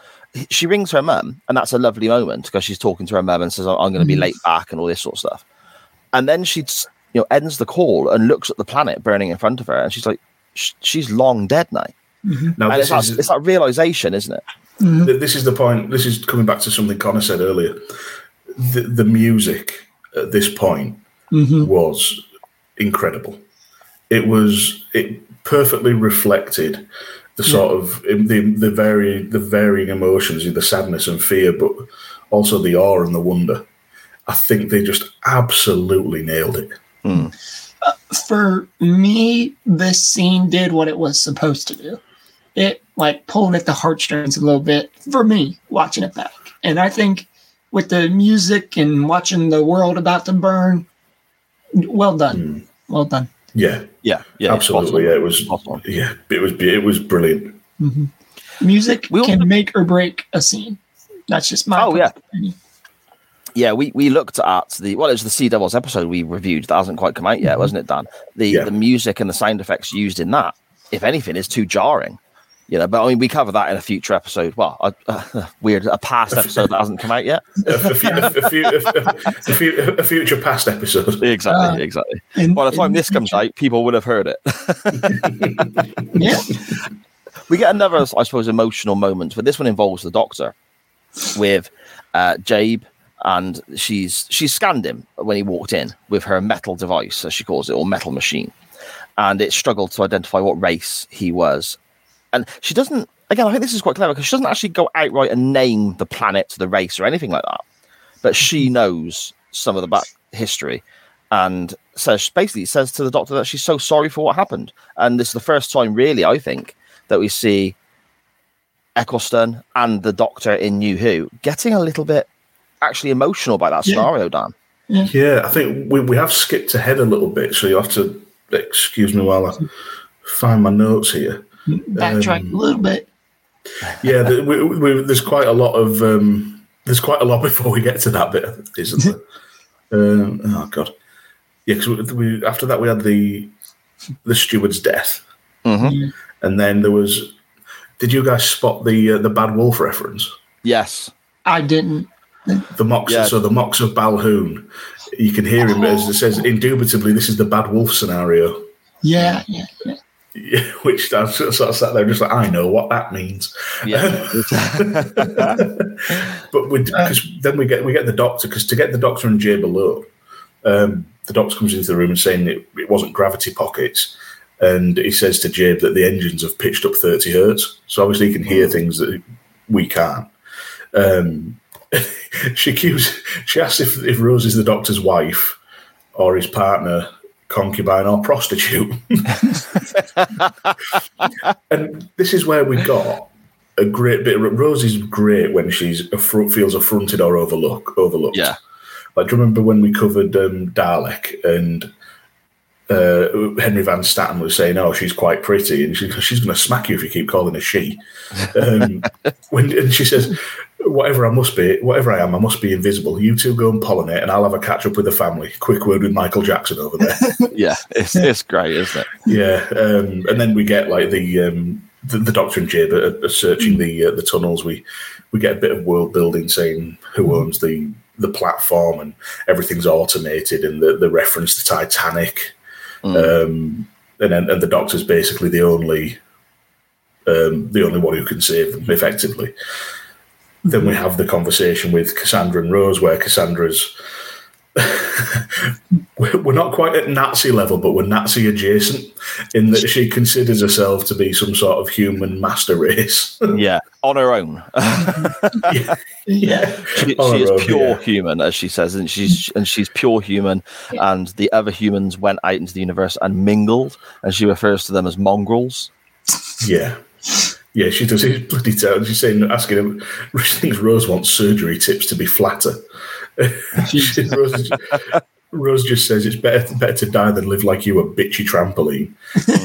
A: She rings her mum, and that's a lovely moment because she's talking to her mum and says, "I'm going to be mm. late back" and all this sort of stuff. And then she, you know, ends the call and looks at the planet burning in front of her, and she's like, "She's long dead now." Mm-hmm.
B: Now
A: And
B: this
A: it's that,
B: is
A: it's that realization, isn't it? Mm-hmm.
B: th- this is the point. This is coming back to something Konor said earlier. The, the music at this point
C: Mhm.
B: was incredible. It was it perfectly reflected the sort of the the varying the varying emotions, the sadness and fear, but also the awe and the wonder. I think they just absolutely nailed it. Hmm.
C: Uh, for me, this scene did what it was supposed to do. It like pulled at the heartstrings a little bit for me watching it back. And I think with the music and watching the world about to burn, well done. Hmm. Well done.
B: Yeah,
A: Yeah, yeah,
B: absolutely. Yeah, it was. Yeah, it was. It was brilliant. Mm-hmm.
C: Music
A: We also-
C: can make or break a scene. That's just my
A: Oh, yeah.
C: opinion.
A: Yeah, we, we looked at the well, it was the Sea Devils episode we reviewed that hasn't quite come out yet, mm-hmm. wasn't it, Dan? The
B: Yeah.
A: the music and the sound effects used in that, if anything, is too jarring. You know, but I mean, we cover that in a future episode. Well, a, a, weird, a past episode that hasn't come out yet.
B: A, a, a, fu- a, fu- a, future past episode.
A: Exactly,
C: Uh,
A: exactly.
C: And-
A: By the time
C: and-
A: this comes out, people would have heard it.
C: yeah,
A: we get another, I suppose, emotional moment, but this one involves the Doctor with uh, Jabe, and she's she scanned him when he walked in with her metal device, as she calls it, or metal machine, and it struggled to identify what race he was, and she doesn't. Again, I think this is quite clever because she doesn't actually go outright and name the planet, the race, or anything like that, but she mm-hmm. knows some of the back history. And says basically says to the doctor that she's so sorry for what happened, and this is the first time, really, I think, that we see Eccleston and the Doctor in New Who getting a little bit actually emotional by that
C: Yeah.
A: scenario, Dan.
B: Yeah, I think we, we have skipped ahead a little bit, so you have to excuse me while I find my notes here.
C: Backtrack
B: Um,
C: a little bit.
B: Yeah, the, we, we, there's quite a lot of um, there's quite a lot before we get to that bit, isn't there? um, oh God, yeah. Because we, we, after that we had the the steward's death,
A: Mhm.
B: and then there was. Did you guys spot the uh, the Bad Wolf reference?
A: Yes.
C: I didn't.
B: The Moxx,
A: Yeah.
B: so the Moxx of Balhoon. You can hear him as it says, indubitably, this is the Bad Wolf scenario.
C: Yeah, yeah, yeah.
B: Yeah, which I sort of sat there just like I know what that means.
A: Yeah.
B: But we, cause then we get we get the doctor because to get the doctor and Jay below, um, the doctor comes into the room and saying it, it wasn't gravity pockets, and he says to Jabe that the engines have pitched up thirty hertz, so obviously he can hear things that we can't. Um, she she asks if, if Rose is the doctor's wife or his partner, concubine or prostitute. and this is where we got a great bit. Rose is great when she's feels affronted or overlook overlooked.
A: Yeah.
B: Like, do you remember when we covered um, Dalek and uh, Henry Van Statten was saying, "Oh, she's quite pretty," and she, she's going to smack you if you keep calling her she. Um, when and she says, "Whatever I must be, whatever I am, I must be invisible. You two go and pollinate, and I'll have a catch up with the family. Quick word with Michael Jackson over there."
A: Yeah, it's it's great, isn't it?
B: yeah, um, and then we get like the um, the, the Doctor and Jib are, are searching the uh, the tunnels. We we get a bit of world building, saying who owns the the platform, and everything's automated, and the the reference to Titanic. Um, and and the doctor's basically the only um, the only one who can save them effectively. Then we have the conversation with Cassandra and Rose, where Cassandra's we're we're not quite at Nazi level, but we're Nazi adjacent in that she considers herself to be some sort of human master race.
A: Yeah, on her own.
B: yeah.
C: Yeah.
A: she,
B: On
A: she is
B: own,
A: pure
B: yeah.
A: human, as she says, and she's mm. and she's pure human. And the other humans went out into the universe and mingled, and she refers to them as mongrels.
B: Yeah. Yeah, she does. It's bloody terrible. She's saying, asking him, she thinks Rose wants surgery tips to be flatter. Rose, Rose just says it's better better to die than live like you, a bitchy trampoline.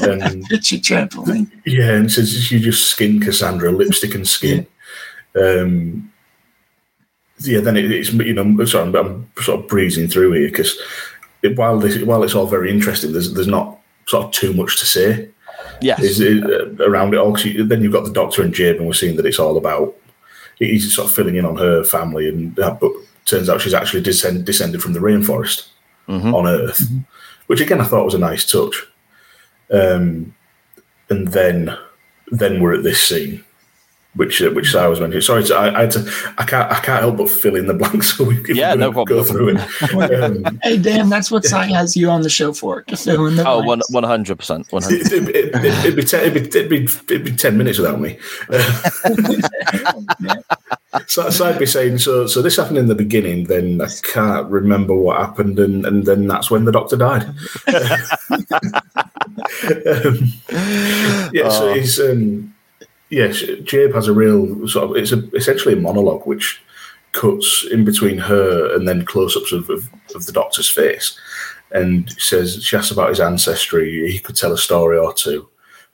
B: And
C: Itchy trampoline.
B: yeah, and says you just skin Cassandra, lipstick and skin. Um, yeah, then it, it's you know, sorry, I'm, I'm sort of breezing through here because it, while this while it's all very interesting, there's there's not sort of too much to say
A: Yes,
B: is it, uh, around it all. 'Cause you- then you've got the Doctor and Jib, and we're seeing that it's all about. He's sort of filling in on her family, and uh, but turns out she's actually descend, descended from the rainforest
A: Mhm.
B: on Earth, which again I thought was a nice touch. Um, and then then we're at this scene, which uh, which I was mentioning. Sorry, to, I, I had to. I can't. I can't help but fill in the blanks. So we, if
A: Yeah, no problem.
B: Go through it. Um,
C: Hey, Dan, that's what Sai has you on the show for to fill in the
A: oh, one
C: blanks.
A: one hundred percent, one hundred.
B: it, it, it, it'd, be ten, it'd, be, it'd, be, it'd be ten minutes without me. So, so I'd be saying, so so this happened in the beginning, then I can't remember what happened, and, and then that's when the doctor died. um, yeah, so
A: Oh.
B: it's um, yes, Jabe has a real sort of it's a, essentially a monologue which cuts in between her and then close-ups of, of, of the doctor's face, and says she asks about his ancestry. He could tell a story or two.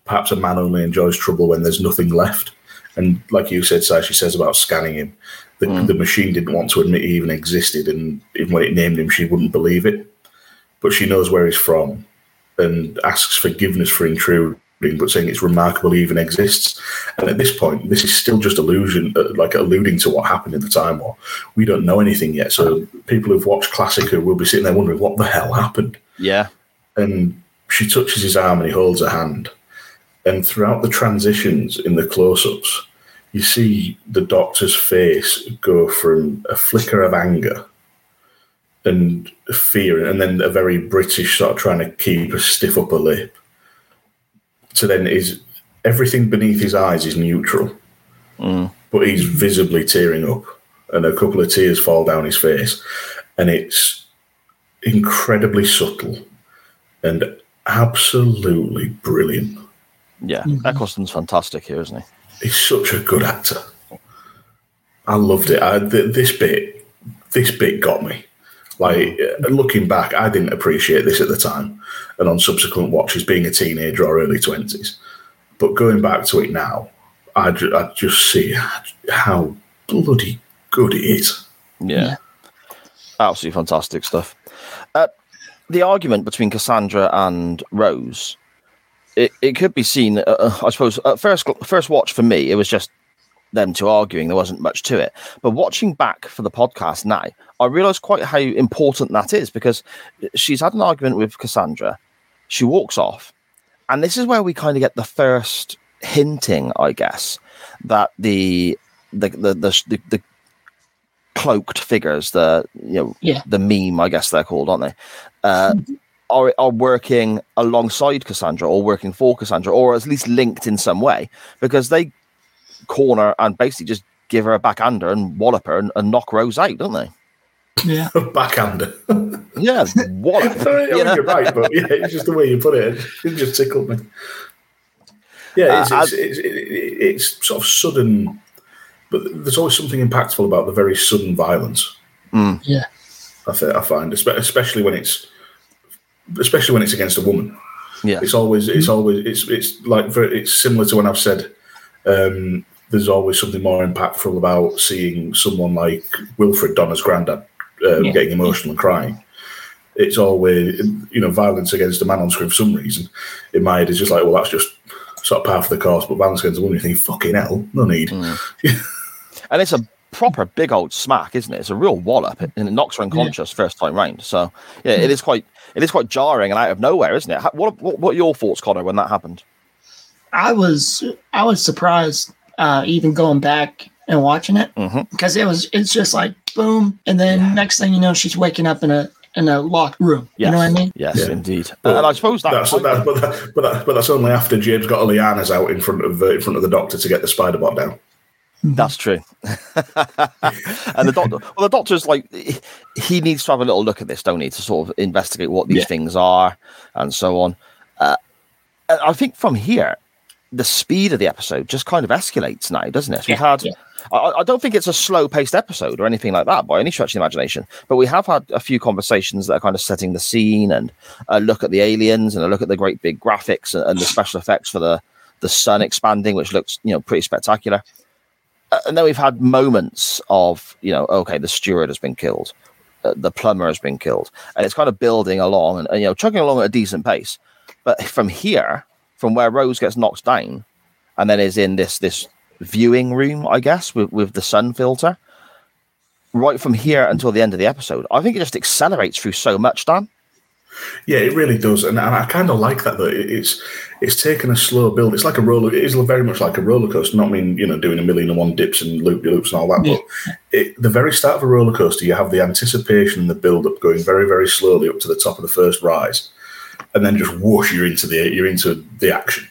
B: Perhaps a man only enjoys trouble when there's nothing left. And like you said, Si, she says about scanning him. The, hmm. the machine didn't want to admit he even existed, and even when it named him, she wouldn't believe it. But she knows where he's from and asks forgiveness for intruding, but saying it's remarkable even exists. And at this point, this is still just illusion, uh, like alluding to what happened in the Time War. We don't know anything yet. So people who've watched Classic who will be sitting there wondering what the hell happened
A: Yeah,
B: and she touches his arm and he holds her hand. And throughout the transitions in the close ups, you see the doctor's face go from a flicker of anger and fear, and then a very British sort of trying to keep a stiff upper lip, to then is everything beneath his eyes is neutral, mm. but he's visibly tearing up, and a couple of tears fall down his face, and it's incredibly subtle and absolutely brilliant.
A: yeah. Mm-hmm. Eccleston's fantastic here, isn't he?
B: He's such a good actor. I loved it. I, th- this bit, this bit got me. Like uh, looking back, I didn't appreciate this at the time, and on subsequent watches, being a teenager or early twenties. But going back to it now, I, ju- I just see how bloody good it is.
A: Yeah. Absolutely fantastic stuff. Uh, the argument between Cassandra and Rose, it, it could be seen, uh, uh, I suppose, at first, first watch for me, it was just them two arguing. There wasn't much to it. But watching back for the podcast now, I realize quite how important that is because she's had an argument with Cassandra. She walks off. And this is where we kind of get the first hinting, I guess, that the the the the, the, the cloaked figures, the you know
C: Yeah.
A: the meme, I guess they're called, aren't they? Uh, are are working alongside Cassandra or working for Cassandra, or at least linked in some way, because they corner and basically just give her a backhander and wallop her and, and knock Rose out, don't they?
C: Yeah.
B: A backhander.
A: Yeah, wallop.
B: I mean,
A: you know?
B: You're right, but yeah, it's just the way you put it. It just tickled me. Yeah, it's,
A: Uh,
B: it's, it's, it- it's sort of sudden, but there's always something impactful about the very sudden violence.
C: Yeah.
B: I, th- I find, especially when it's, especially when it's against a woman.
A: Yeah.
B: It's always, it's always, it's, it's like very, it's similar to when I've said, um, there's always something more impactful about seeing someone like Wilfred Donna's granddad uh,
C: Yeah.
B: getting emotional and crying. It's always, you know, violence against a man on screen for some reason. In my head, it's just like, well, that's just sort of par for the course. But violence against a woman, you think, fucking hell, no need.
A: and it's a proper big old smack, isn't it? It's a real wallop, and it knocks her unconscious first time round. So yeah, it is quite it is quite jarring and out of nowhere, isn't it? What what, what are your thoughts, Konor, when that happened?
C: I was I was surprised uh, even going back and watching it because it was it's just like boom, and then next thing you know, she's waking up in a in a locked room.
A: Yes.
C: You know what I mean?
A: Yes,
B: Yeah.
A: indeed.
B: But
A: and I suppose that,
B: That's, that, but, that, but, that, but that's only after James got a lianas out in front of uh, in front of the doctor to get the spider bot down.
A: That's true. and the doctor, well, the doctor's like, he- he needs to have a little look at this, don't he, to sort of investigate what these
B: Yeah.
A: things are and so on. Uh, I think from here, the speed of the episode just kind of escalates now, doesn't it? We've
C: Yeah,
A: had,
C: yeah.
A: I, I don't think it's a slow paced episode or anything like that by any stretch of the imagination, but we have had a few conversations that are kind of setting the scene and a look at the aliens and a look at the great big graphics and, and the special effects for the, the sun expanding, which looks, you know, pretty spectacular uh, and then we've had moments of you know okay the steward has been killed uh, the plumber has been killed and it's kind of building along and, and you know chugging along at a decent pace but from here from where rose gets knocked down and then is in this this viewing room i guess with, with the sun filter right from here until the end of the episode i think it just accelerates through so much dan
B: Yeah, it really does, and, and I kind of like that. Though It- it's it's taken a slow build. It's like a roller. It is very much like a roller coaster. Not mean you know doing a million and one dips and loop loops and all that.
C: Yeah.
B: But it, the very start of a roller coaster, you have the anticipation and the build up going very very slowly up to the top of the first rise, and then just whoosh, you're into the you're into the action.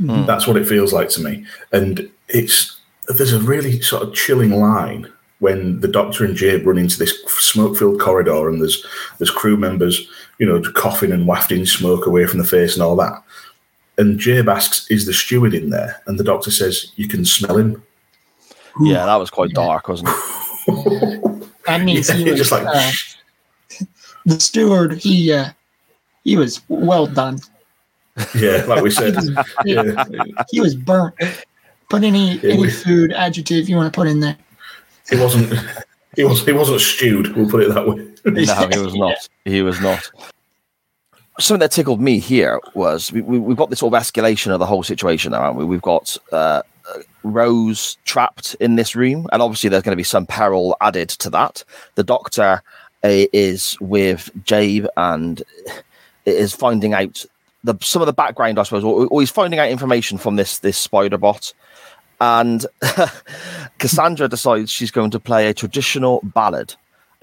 B: That's what it feels like to me, and it's there's a really sort of chilling line when the doctor and Jabe run into this smoke-filled corridor, and there's there's crew members, you know, coughing and wafting smoke away from the face and all that. And Jabe asks, "Is the steward in there?" And the doctor says, "You can smell him."
A: yeah that was quite dark wasn't it
C: That means he was
B: just like-
C: uh, the steward. He uh, he was well done.
B: Yeah, like we said.
C: He,
B: yeah,
C: he was burnt. Put any
B: Yeah,
C: any
B: we-
C: food adjective you want to put in there.
B: he wasn't. He was. He wasn't stewed. We'll put it that way.
A: no, he was not. He was not. Something that tickled me here was we, we, we've got this sort of escalation of the whole situation now, haven't we? We've got uh, uh, Rose trapped in this room, and obviously there's going to be some peril added to that. The doctor uh, is with Jabe and is finding out the some of the background, I suppose, or, or he's finding out information from this this spider bot. And Cassandra decides she's going to play a traditional ballad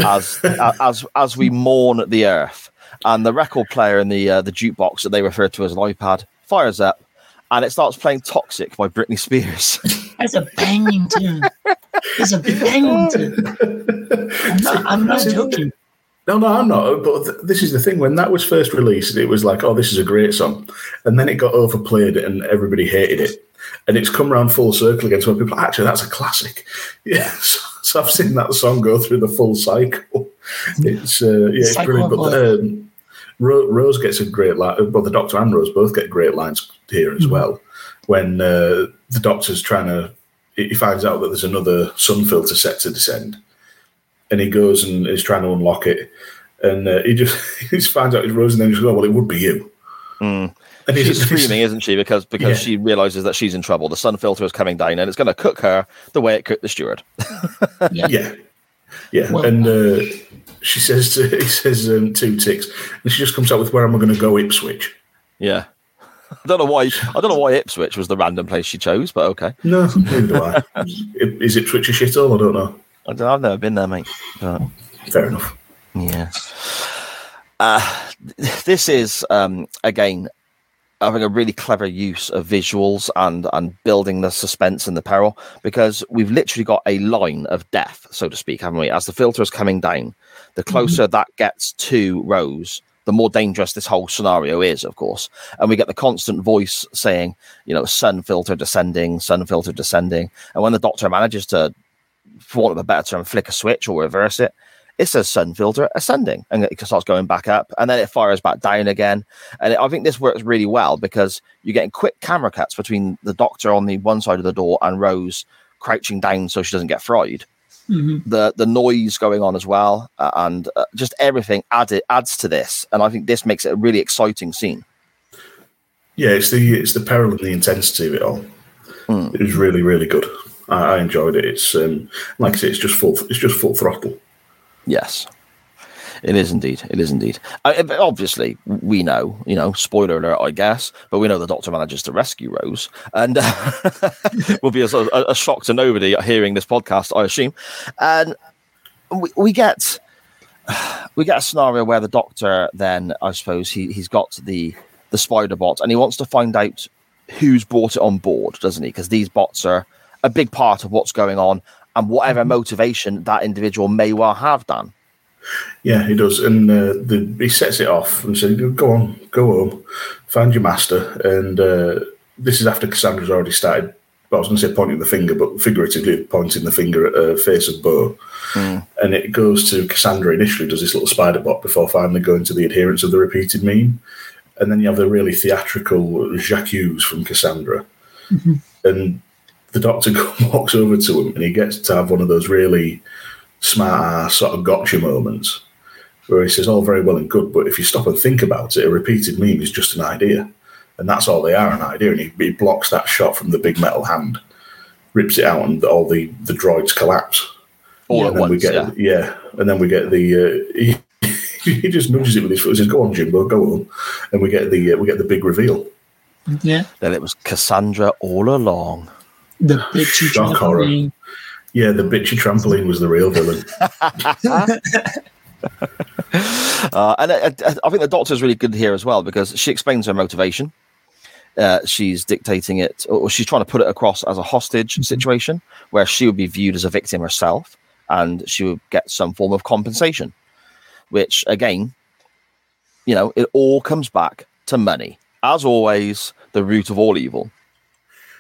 A: as as as we mourn the earth. And the record player in the uh, the jukebox that they refer to as an iPod fires up, and it starts playing "Toxic" by Britney Spears.
C: That's a banging tune. It's a banging tune. I'm not, I'm not joking.
B: No, no, I'm not. But th- this is the thing. When that was first released, it was like, oh, this is a great song. And then it got overplayed and everybody hated it. And it's come around full circle again to where people, actually, that's a classic. Yeah. So, so I've seen that song go through the full cycle. It's, uh, yeah, it's brilliant. But um, Ro- Rose gets a great line. Well, the Doctor and Rose both get great lines here as well. When uh, the Doctor's trying to, he finds out that there's another sun filter set to descend and he goes and is trying to unlock it, and uh, he just he just finds out it's Rose, and then just goes, "Well, it would be you."
A: Mm.
B: And
A: She's screaming, isn't she? Because because
B: Yeah.
A: she realizes that she's in trouble. The sun filter is coming down, and it's going to cook her the way it cooked the steward.
C: Yeah.
B: Yeah, yeah,
C: Well-
B: and uh, she says to, he says um, two ticks, and she just comes out with where am I going to go Ipswich?
A: Yeah. I don't know why. I don't know why Ipswich was the random place she chose, but okay.
B: No, neither do I. is Ipswich a shithole? I don't know.
A: I don't, I've never been there, mate. But,
B: Fair enough.
A: yeah. Uh, this is um, again having a really clever use of visuals and and building the suspense and the peril because we've literally got a line of death, so to speak, haven't we? As the filter is coming down, the closer that gets to Rose, the more dangerous this whole scenario is, of course. And we get the constant voice saying, you know, sun filter descending, sun filter descending. And when the doctor manages to, for want of a better term, flick a switch or reverse it, it says sun filter ascending and it starts going back up and then it fires back down again. And I think this works really well because you're getting quick camera cuts between the doctor on the one side of the door and Rose crouching down so she doesn't get fried.
C: Mm-hmm.
A: The the noise going on as well, uh, and uh, just everything added adds to this, and I think this makes it a really exciting scene.
B: Yeah, it's the it's the peril and the intensity of it all.
A: Mm.
B: It was really really good. I, I enjoyed it. It's um, like I say, it's just full it's just full throttle.
A: Yes, it is indeed. It is indeed. I, obviously, we know, you know, spoiler alert, I guess, but we know the Doctor manages to rescue Rose, and uh, will be a, a, a shock to nobody hearing this podcast, I assume. And we, we get we get a scenario where the Doctor then, I suppose, he he's got the the spider bot, and he wants to find out who's brought it on board, doesn't he? Because these bots are a big part of what's going on, and whatever motivation that individual may well have done.
B: Yeah, he does, and uh, the, he sets it off and says, "Go on, go home, find your master." And uh, this is after Cassandra's already started. Well, I was going to say pointing the finger, but figuratively pointing the finger at the face of Boe. And it goes to Cassandra initially, does this little spider bot before finally going to the adherents of the repeated meme. And then you have the really theatrical Jacques from Cassandra. And the doctor walks over to him and he gets to have one of those really smart ass sort of gotcha moments where he says, "All very well and good, but if you stop and think about it, a repeated meme is just an idea, and that's all they are, an idea." And he, he blocks that shot from the big metal hand, rips it out, and all the the droids collapse.
A: All
B: and
A: at
B: then
A: once,
B: we get
A: yeah.
B: yeah, and then we get the uh, he, he just nudges it with his foot. and says, "Go on, Jimbo, go on," and we get the uh, we get the big reveal.
C: Yeah.
A: Then it was Cassandra all along.
C: The bitchy
B: Shock horror. Yeah, the bitchy trampoline was the real villain.
A: Uh, and I, I, I think the doctor's really good here as well because she explains her motivation. Uh, she's dictating it, or she's trying to put it across as a hostage situation where she would be viewed as a victim herself and she would get some form of compensation, which again, you know, it all comes back to money. As always, the root of all evil.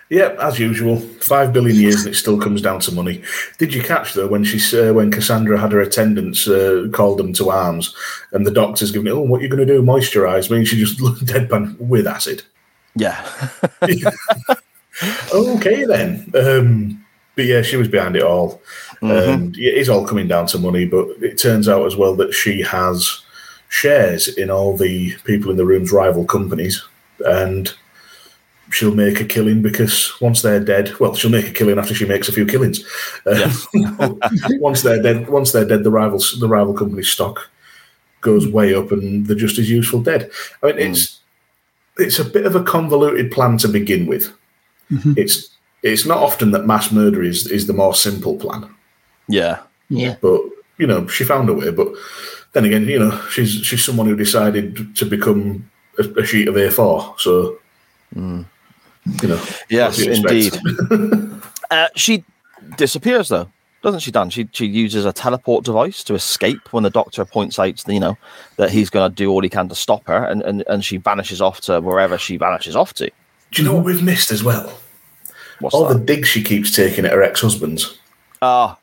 B: Yeah, as usual, five billion years and it still comes down to money. Did you catch though when she uh, when Cassandra had her attendants uh, called them to arms, and the doctor's giving it, oh, what are you going to do? Moisturise me? And she just looked deadpan with acid.
A: Yeah.
B: okay then. Um, but yeah, she was behind it all, and it is all coming down to money. But it turns out as well that she has shares in all the people in the room's rival companies, and she'll make a killing because once they're dead, well, she'll make a killing after she makes a few killings. Uh, once they're dead, once they're dead, the rivals, the rival company's stock goes way up, and they're just as useful dead. I mean, it's it's a bit of a convoluted plan to begin with. It's it's not often that mass murder is is the more simple plan,
A: yeah.
C: Yeah.
B: but you know she found a way. But then again, you know she's she's someone who decided to become a, a sheet of A4, so you know.
A: Yes,
B: you
A: indeed. Uh, she disappears though, doesn't she, Dan? She she uses a teleport device to escape when the doctor points out, you know, that he's going to do all he can to stop her, and, and and she vanishes off to wherever she vanishes off to.
B: do you know what we've missed as well?
A: What's
B: All the digs she keeps taking at her ex-husbands.
A: Ah,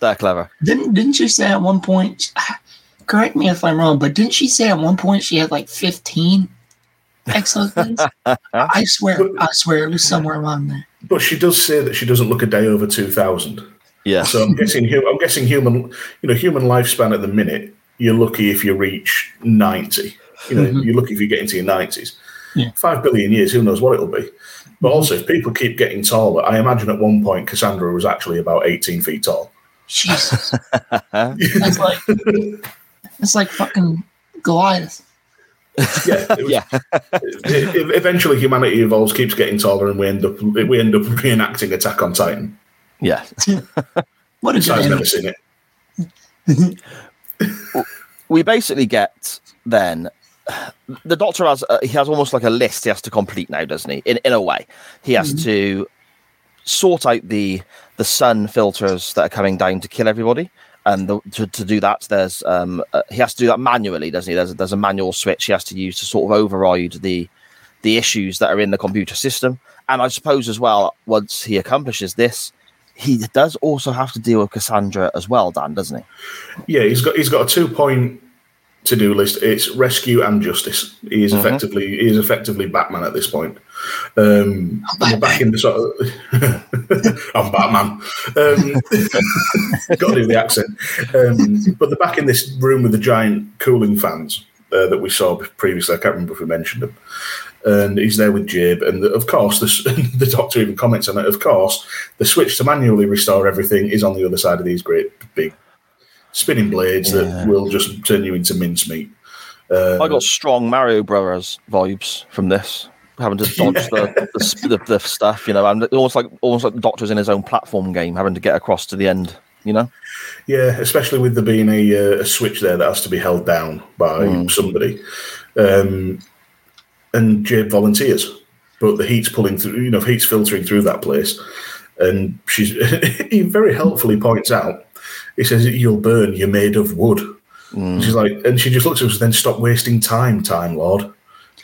A: they're clever.
C: Didn't didn't she say at one point? Correct me if I'm wrong, but didn't she say at one point she had like 15 ex-husbands? I swear, I swear it was somewhere around there.
B: But she does say that she doesn't look a day over two thousand.
A: Yeah.
B: So I'm guessing I'm guessing human you know human lifespan at the minute. You're lucky if you reach ninety. You know,
C: Mhm.
B: you're lucky if you get into your nineties.
C: Yeah.
B: Five billion years, who knows what it'll be. But also, if people keep getting taller, I imagine at one point Cassandra was actually about 18 feet tall.
C: Jesus, that's like it's like fucking Goliath.
B: Yeah, was-
A: yeah.
B: eventually humanity evolves, keeps getting taller, and we end up we end up reenacting Attack on Titan.
A: yeah.
C: What a good
B: I've never seen it.
A: we basically get then the doctor has uh, he has almost like a list he has to complete now doesn't he in in a way he has to sort out the the sun filters that are coming down to kill everybody and the, to, to do that, there's um, uh, he has to do that manually, doesn't he? There's there's a manual switch he has to use to sort of override the the issues that are in the computer system. And I suppose as well, once he accomplishes this, he does also have to deal with Cassandra as well, Dan, doesn't he?
B: Yeah, he's got he's got a two point to do list. It's rescue and justice. He is
A: Mhm.
B: effectively he is effectively Batman at this point. Um, and we're back in the sort of I'm Batman. Um, got to do the accent. Um, but they're back in this room with the giant cooling fans uh, that we saw previously. I can't remember if we mentioned them. And he's there with Jib, and of course, the, the doctor even comments on it. Of course, the switch to manually restore everything is on the other side of these great big spinning blades
A: Yeah.
B: that will just turn you into mincemeat. Uh,
A: I got strong Mario Brothers vibes from this, having to dodge the, the, the the stuff, you know, and almost like almost like the Doctor's in his own platform game, having to get across to the end, you know.
B: Yeah, especially with there being a, uh, a switch there that has to be held down by
A: Mm.
B: somebody. Um, and Jabe volunteers, but the heat's pulling through, you know, heat's filtering through that place. And she's, he very helpfully points out, he says, You'll burn, you're made of wood.
A: Mm.
B: She's like, and she just looks at us, then stop wasting time, Time Lord.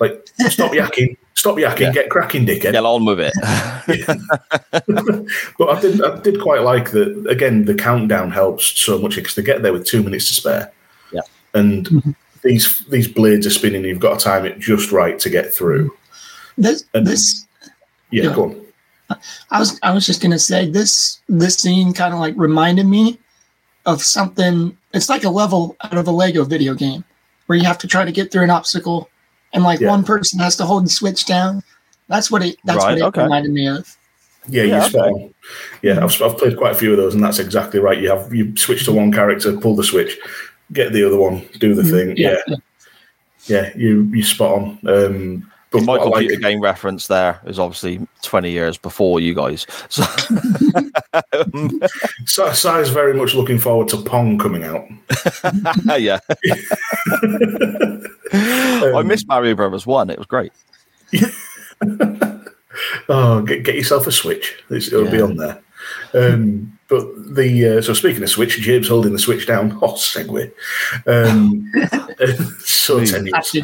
B: Like, stop yakking, stop yakking,
A: Yeah.
B: get cracking, dickhead.
A: Get on with it.
B: But I did, I did quite like that. Again, the countdown helps so much because they get there with two minutes to spare.
A: Yeah.
B: and mm-hmm. these these blades are spinning. and You've got to time it just right to get through.
C: This
B: And-
C: this
B: Yeah,
C: Yeah.
B: go on.
C: I was I was just gonna say this this scene kind of like reminded me of something. It's like a level out of a Lego video game where you have to try to get through an obstacle, and like
B: Yeah.
C: one person has to hold the switch down. That's what it. That's
A: Right,
C: what it
A: okay.
C: reminded me of.
B: Yeah,
A: Yeah,
B: you spot on. Yeah, I've, I've played quite a few of those, and that's exactly right. You have you switch to one character, pull the switch, get the other one, do the thing. Yeah,
C: yeah.
B: yeah, you you spot on. Um, but
A: My
B: what
A: computer
B: like-
A: game reference there is obviously 20 years before you guys. So
B: Si- Si's very much looking forward to Pong coming out.
A: yeah. I missed Mario Brothers 1. It was great.
B: Oh, get, get yourself a Switch. It's, it'll be on there. Um, but the uh, so speaking of Switch, James holding the Switch down. Oh, segue. Um, so tenuous.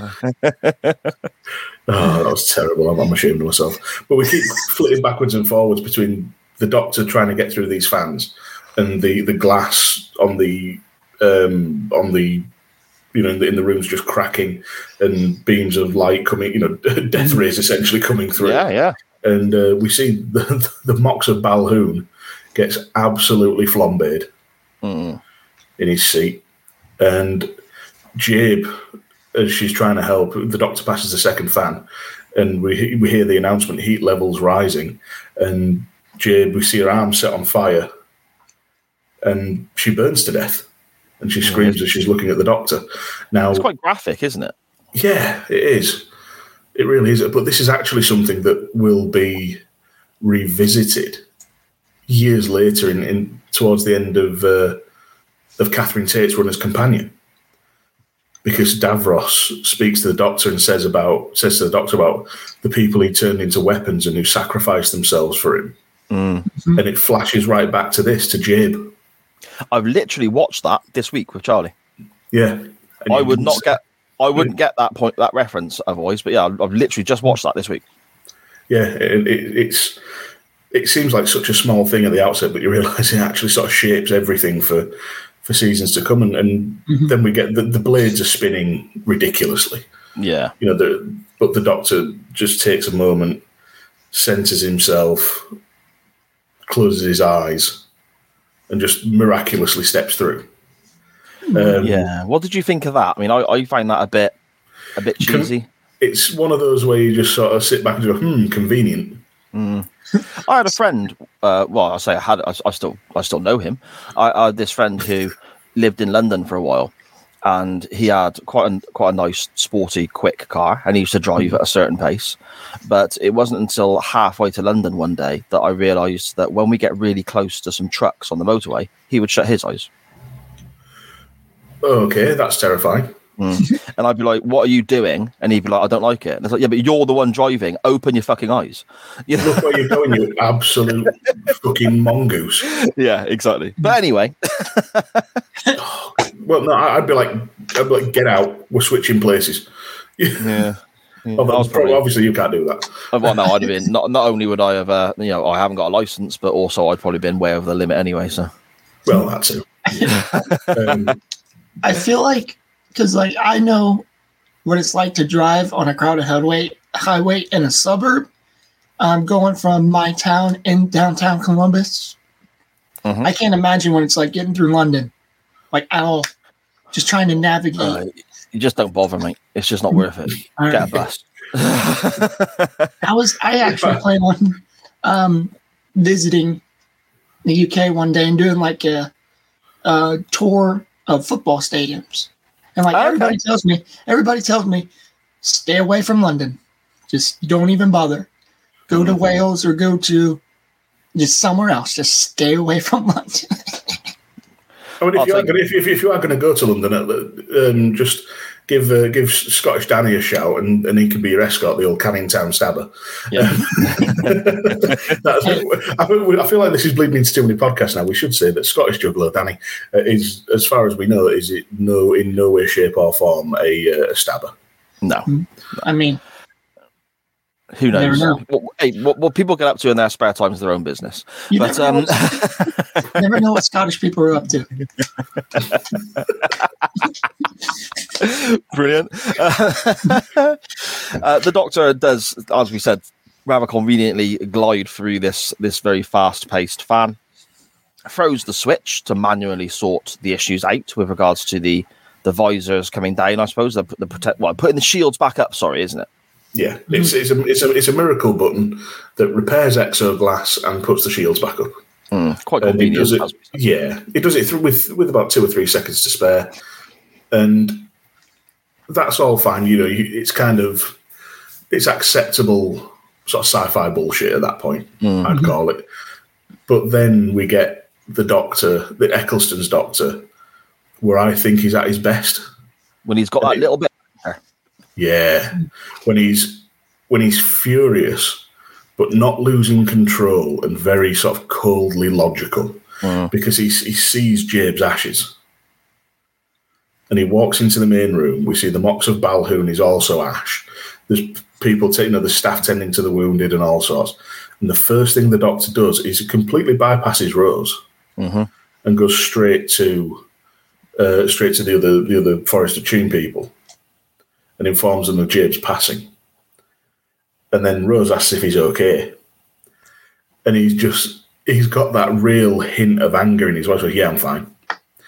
B: Oh, that was terrible. I'm, I'm ashamed of myself. But we keep flitting backwards and forwards between the Doctor trying to get through these fans and the the glass on the um, on the you know in the, in the rooms just cracking and beams of light coming. You know, death rays essentially coming through
A: Yeah, yeah.
B: and uh, we see the, the Moxx of Balhoon gets absolutely flambéed
A: Mm.
B: in his seat, and Jabe, as she's trying to help, the doctor passes a second fan, and we we hear the announcement: heat levels rising, and Jabe, we see her arm set on fire, and she burns to death, and she screams as she's looking at the doctor. Now,
A: It's quite graphic, isn't it?
B: yeah, it is. It really is. But this is actually something that will be revisited years later, in, in towards the end of uh, of Catherine Tate's run as companion, because Davros speaks to the Doctor and says about says to the Doctor about the people he turned into weapons and who sacrificed themselves for him,
A: Mm.
B: and it flashes right back to this to Jabe.
A: I've literally watched that this week with Charlie.
B: Yeah, And
A: I would not get. I wouldn't get that point, that reference otherwise. But yeah, I've I've literally just watched that this week.
B: yeah, it, it, it's it seems like such a small thing at the outset, but you realise it actually sort of shapes everything for for seasons to come, and, and
C: Mhm.
B: then we get the, the blades are spinning ridiculously.
A: Yeah,
B: You know, the, but the Doctor just takes a moment, centers himself, closes his eyes, and just miraculously steps through. Um,
A: yeah. What did you think of that? I mean, I, I find that a bit, a bit
B: Can-
A: cheesy.
B: It's one of those where you just sort of sit back and go, "Hmm, convenient."
A: Mm. I had a friend. Uh, well, I say I had. I, I still, I still know him. I, I had this friend who lived in London for a while, and he had quite a quite a nice, sporty, quick car, and he used to drive at a certain pace. But it wasn't until halfway to London one day that I realised that when we get really close to some trucks on the motorway, he would shut his eyes.
B: Okay, that's terrifying.
A: Mm. and I'd be like, "What are you doing?" And he'd be like, "I don't like it." And it's like, "Yeah, but you're the one driving. Open your fucking eyes." You know?
B: Look where you're going, you absolute fucking mongoose.
A: yeah, exactly. But anyway,
B: Well, no, I- I'd be like, I'd be like, get out. We're switching places.
A: yeah. Yeah,
B: Although,
A: I was probably-
B: obviously, you can't do that.
A: well, no, I'd have been not. Not only would I have, uh, you know, I haven't got a license, but also I'd probably been way over the limit anyway. So
B: Well, that too. um,
C: I feel like because like I know what it's like to drive on a crowded highway highway in a suburb. I'm going from my town in downtown Columbus.
A: Mhm.
C: I can't imagine what it's like getting through London, like at all. Just trying to navigate.
A: uh, you just don't bother, me. It's just not worth it.
C: All
A: Get a
C: right.
A: bus.
C: I was I actually plan on um, visiting the UK one day and doing like a, a tour of football stadiums. And like
A: Okay.
C: everybody tells me, everybody tells me, stay away from London. Just don't even bother. Go to Wales or go to just somewhere else. Just stay away from London.
B: I mean, if
A: I'll
B: you, are gonna, if, if, if you are going to go to London, uh, um, just give uh, give Scottish Danny a shout, and, and he can be your escort, the old Canning Town stabber.
A: Yeah.
B: That's, I, feel, I feel like this is bleeding into too many podcasts now. We should say that Scottish juggler Danny uh, is, as far as we know, is it no in no way, shape, or form a, uh, a stabber.
A: no.
C: I mean,
A: Who knows? What, hey, what, what people get up to in their spare time is their own business.
C: you
A: But
C: never, know
A: um,
C: what, never know what Scottish people are up to.
A: Brilliant. Uh, the doctor does, as we said, rather conveniently glide through this this very fast paced fan. Throws the switch to manually sort the issues out with regards to the the visors coming down. I suppose the the protect well putting the shields back up. Sorry, isn't it?
B: Yeah, it's it's a it's a it's a miracle button that repairs exo glass and puts the shields back up.
A: Mm, quite
B: And it does it,
A: said.
B: yeah, it does it through with with about two or three seconds to spare, and that's all fine. You know, you, it's kind of it's acceptable sort of sci-fi bullshit at that point.
A: Mm.
B: I'd call it. But then we get the Doctor, the Eccleston's Doctor, where I think he's at his best.
A: When he's got that little bit.
B: Yeah, when he's when he's furious, but not losing control and very sort of coldly logical,
A: Mm.
B: because he he sees Jabe's ashes, and he walks into the main room. We see the Moxx of Balhoon is also ash. There's people taking, you know, the staff tending to the wounded and all sorts. And the first thing the Doctor does is he completely bypasses Rose
A: Mhm.
B: and goes straight to uh, straight to the other the other Forest of Cheem people and informs them of Jabe's passing. And then Rose asks if he's okay. And he's just he's got that real hint of anger in his voice. Like, yeah, I'm fine.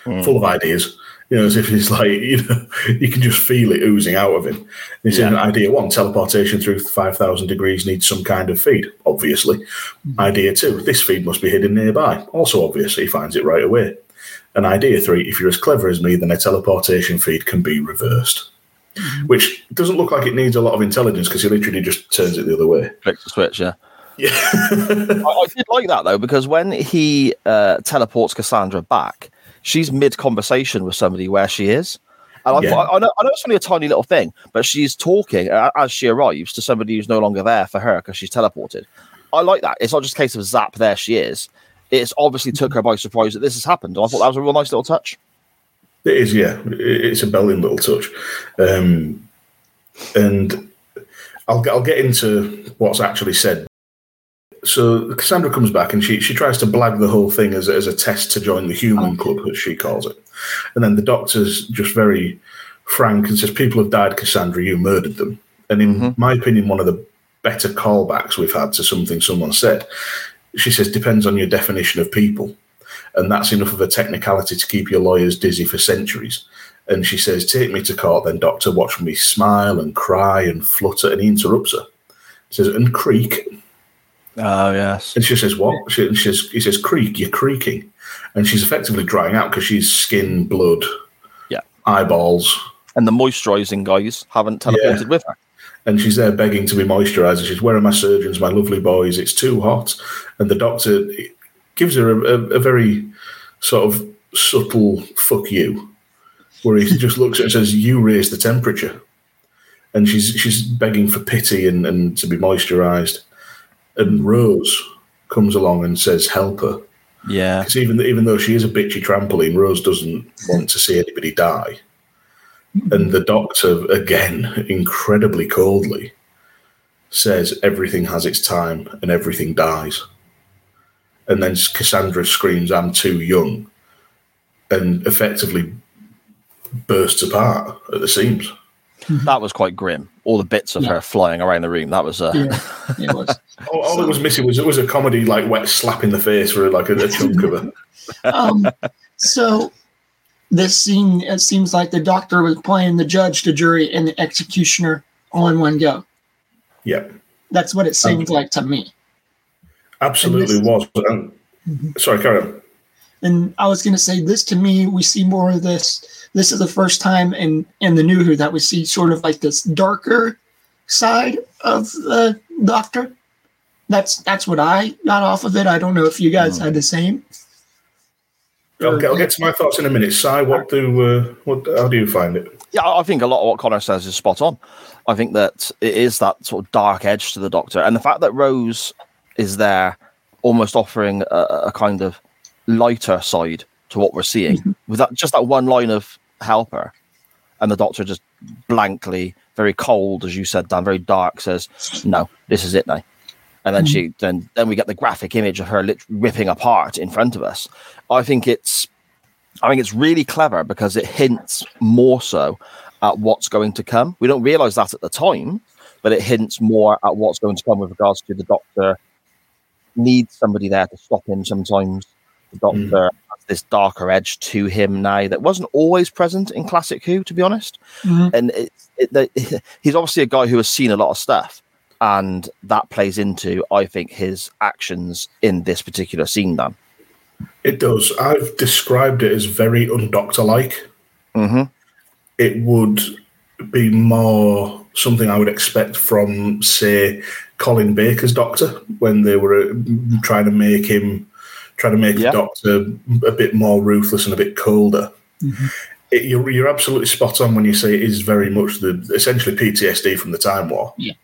B: Hmm. Full of ideas. You know, as if he's like, you know, you can just feel it oozing out of him. And he said, idea one, teleportation through 5,000 degrees needs some kind of feed, obviously. Hmm. Idea two, this feed must be hidden nearby. Also obvious, he finds it right away. And idea three, if you're as clever as me, then a teleportation feed can be reversed. Which doesn't look like it needs a lot of intelligence because he literally just turns it the other way.
A: Flick the switch, yeah.
B: Yeah.
A: I, I did like that though because when he uh, teleports Cassandra back, she's mid conversation with somebody where she is, and I,
B: Yeah.
A: thought, I know I know it's only a tiny little thing, but she's talking uh, as she arrives to somebody who's no longer there for her because she's teleported. I like that. It's not just a case of zap, there she is. It's obviously took her by surprise that this has happened. I thought that was a real nice little touch.
B: It is, yeah. It's a belling little touch, um, and I'll I'll get into what's actually said. So Cassandra comes back and she she tries to blag the whole thing as as a test to join the human club, as she calls it. And then the doctor's just very frank and says, "People have died, Cassandra. You murdered them." And in
A: Mhm.
B: my opinion, one of the better callbacks we've had to something someone said. She says, "Depends on your definition of people." And that's enough of a technicality to keep your lawyers dizzy for centuries. And she says, Take me to court, then, doctor. Watch me smile and cry and flutter. And he interrupts her. He says, And creak.
A: Oh yes.
B: And she says, What? She, and she says, he says, Creak, you're creaking. And she's effectively drying out because she's skin, blood,
A: Yeah.
B: eyeballs.
A: And the moisturising guys haven't teleported with her.
B: And she's there begging to be moisturised. And she's, Where are my surgeons, my lovely boys? It's too hot. And the doctor gives her a, a, a very sort of subtle fuck you. where he just looks at her and says, "You raise the temperature," and she's she's begging for pity and, and to be moisturised, and Rose comes along and says, "Help her."
A: Yeah.
B: Because even even though she is a bitchy trampoline, Rose doesn't want to see anybody die. And the doctor, again, incredibly coldly, says everything has its time and everything dies. And then Cassandra screams, I'm too young, and effectively bursts apart at the seams.
A: That was quite grim. All the bits of
C: Yeah.
A: her flying around the room. That was uh,
C: Yeah, it was.
B: All, all that was missing was it was a comedy like wet slap in the face for like a, a chunk of her.
C: Um, so this scene, it seems like the doctor was playing the judge, the jury, and the executioner all in one go.
B: Yeah,
C: That's what it seems like to me.
B: Absolutely
C: And
B: was. Um, sorry, carry on.
C: And I was going to say this to me, we see more of this. This is the first time in in the new Who that we see sort of like this darker side of the Doctor. That's that's what I got off of it. I don't know if you guys had the same.
B: I'll get, I'll get to my thoughts in a minute. Si, what do uh, what? How do you find it?
A: Yeah, I think a lot of what Konor says is spot on. I think that it is that sort of dark edge to the Doctor, and the fact that Rose is there, almost offering a, a kind of lighter side to what we're seeing, mm-hmm. with that just that one line of helper, and the Doctor just blankly, very cold, as you said, Dan, very dark, says, "No, this is it now." And then she, mm-hmm. then then we get the graphic image of her lit- ripping apart in front of us. I think it's I think it's really clever because it hints more so at what's going to come. We don't realize that at the time, but it hints more at what's going to come with regards to the doctor needs somebody there to stop him sometimes. The doctor has this darker edge to him now that wasn't always present in classic Who, to be honest.
C: Mhm.
A: And it, it, the, he's obviously a guy who has seen a lot of stuff. And that plays into, I think, his actions in this particular scene, Then
B: It does. I've described it as very undoctor like.
A: Mm-hmm.
B: It would be more something I would expect from, say, Colin Baker's Doctor when they were uh, trying to make him, trying to make
A: Yeah.
B: the Doctor a bit more ruthless and a bit colder. It, you're, you're absolutely spot on when you say it is very much the essentially PTSD from the Time War.
C: Yeah.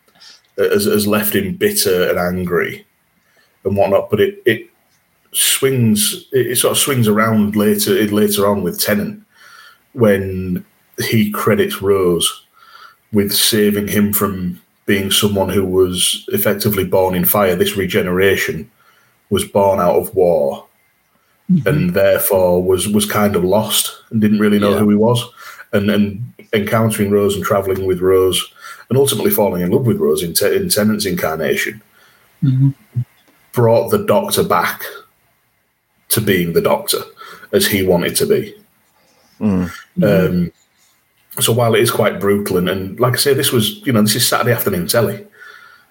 B: Has, has left him bitter and angry and whatnot, but it, it swings it, it sort of swings around later later on with Tennant when he credits Rose with saving him from being someone who was effectively born in fire. This regeneration was born out of war and therefore was was kind of lost and didn't really know
A: Yeah.
B: who he was. And and encountering Rose and traveling with Rose and ultimately falling in love with Rose in, Te- in Tennant's incarnation
C: Mhm.
B: brought the Doctor back to being the Doctor as he wanted to be.
A: Mm.
B: Um, so while it is quite brutal, and, and like I say, this was you know this is Saturday afternoon telly.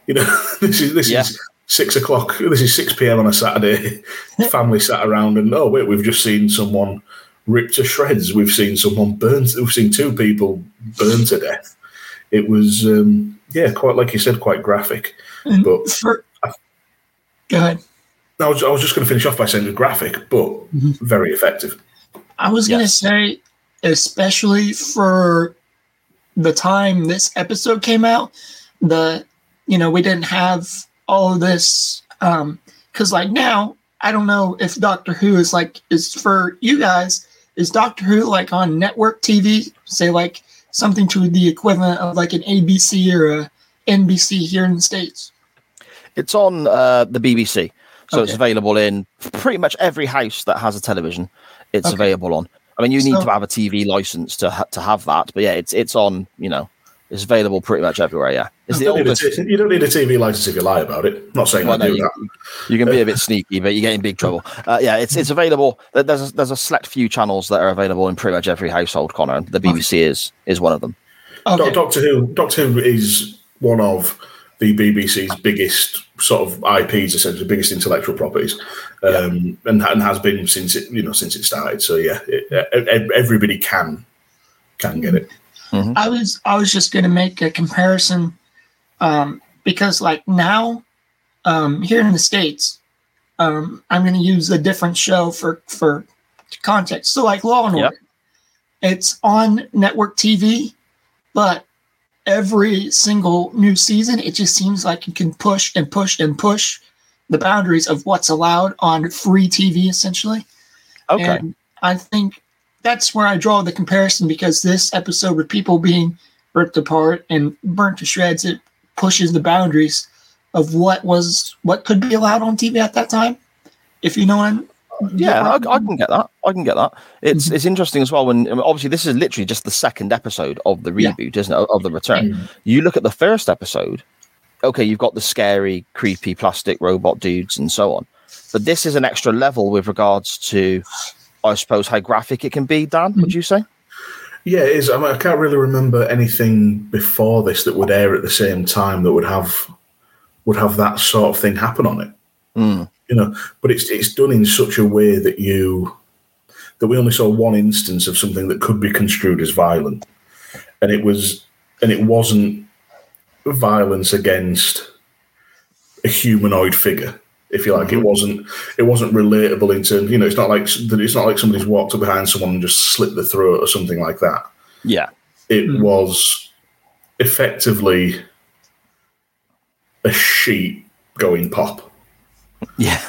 B: You know this is this
A: Yeah.
B: is six o'clock. This is six p.m. on a Saturday. Family sat around, and oh wait, we've just seen someone ripped to shreds. We've seen someone burned. We've seen two people burned to death. It was um, yeah, quite like you said, quite graphic.
C: And
B: But
C: for, go ahead.
B: I was, I was just going to finish off by saying it was graphic, but very effective.
C: I was going to say, especially for the time this episode came out, the you know we didn't have all of this um because like now I don't know if Doctor Who is like is for you guys is Doctor Who like on network TV say like something to the equivalent of like an ABC or a NBC here in the states.
A: It's on uh, the BBC, so it's available in pretty much every house that has a television. It's
C: Okay.
A: available on. I mean, you need
C: So-
A: to have a TV license to ha- to have that, but yeah, it's it's on. You know, it's available pretty much everywhere. Yeah, it's
B: You
A: the
B: don't, need a
A: oldest.
B: t- you don't need a TV license if you lie about it. not saying
A: Well,
B: I
A: no,
B: do
A: you,
B: that.
A: you can be a bit sneaky, but you get in big trouble. Uh, yeah, it's it's available. There's a, there's a select few channels that are available in pretty much every household. Konor, and the BBC is is one of them.
B: Doc-
C: Okay.
B: Doctor Who. Doctor Who is one of the BBC's biggest sort of IPs, essentially biggest intellectual properties, um, and, and has been since it you know since it started. So yeah, it, everybody can can get it.
C: I was I was just gonna make a comparison um, because like now um, here in the states um, I'm gonna use a different show for for context. So like Law and
A: Yep.
C: Order, it's on network TV, but every single new season, it just seems like you can push and push and push the boundaries of what's allowed on free TV, essentially.
A: Okay.
C: And I think that's where I draw the comparison because this episode with people being ripped apart and burnt to shreds, it pushes the boundaries of what was what could be allowed on TV at that time. If you know what I'm
A: yeah, I, I, can get that. I can get that. It's mm-hmm. it's interesting as well when obviously this is literally just the second episode of the reboot, yeah. isn't it? Of the return. Mm-hmm. You look at the first episode. Okay, you've got the scary, creepy plastic robot dudes and so on, but this is an extra level with regards to, I suppose, how graphic it can be. Dan, mm-hmm. would you say?
B: Yeah, it is. I, mean, I can't really remember anything before this that would air at the same time that would have would have that sort of thing happen on it.
A: Mm
B: you know, but it's it's done in such a way that you that we only saw one instance of something that could be construed as violent, and it was and it wasn't violence against a humanoid figure if you like. Mm-hmm. It wasn't it wasn't relatable in terms. You know, it's not like it's not like somebody's walked up behind someone and just slit the throat or something like that.
A: Yeah,
B: it mm-hmm. was effectively a sheet going pop.
A: Yeah.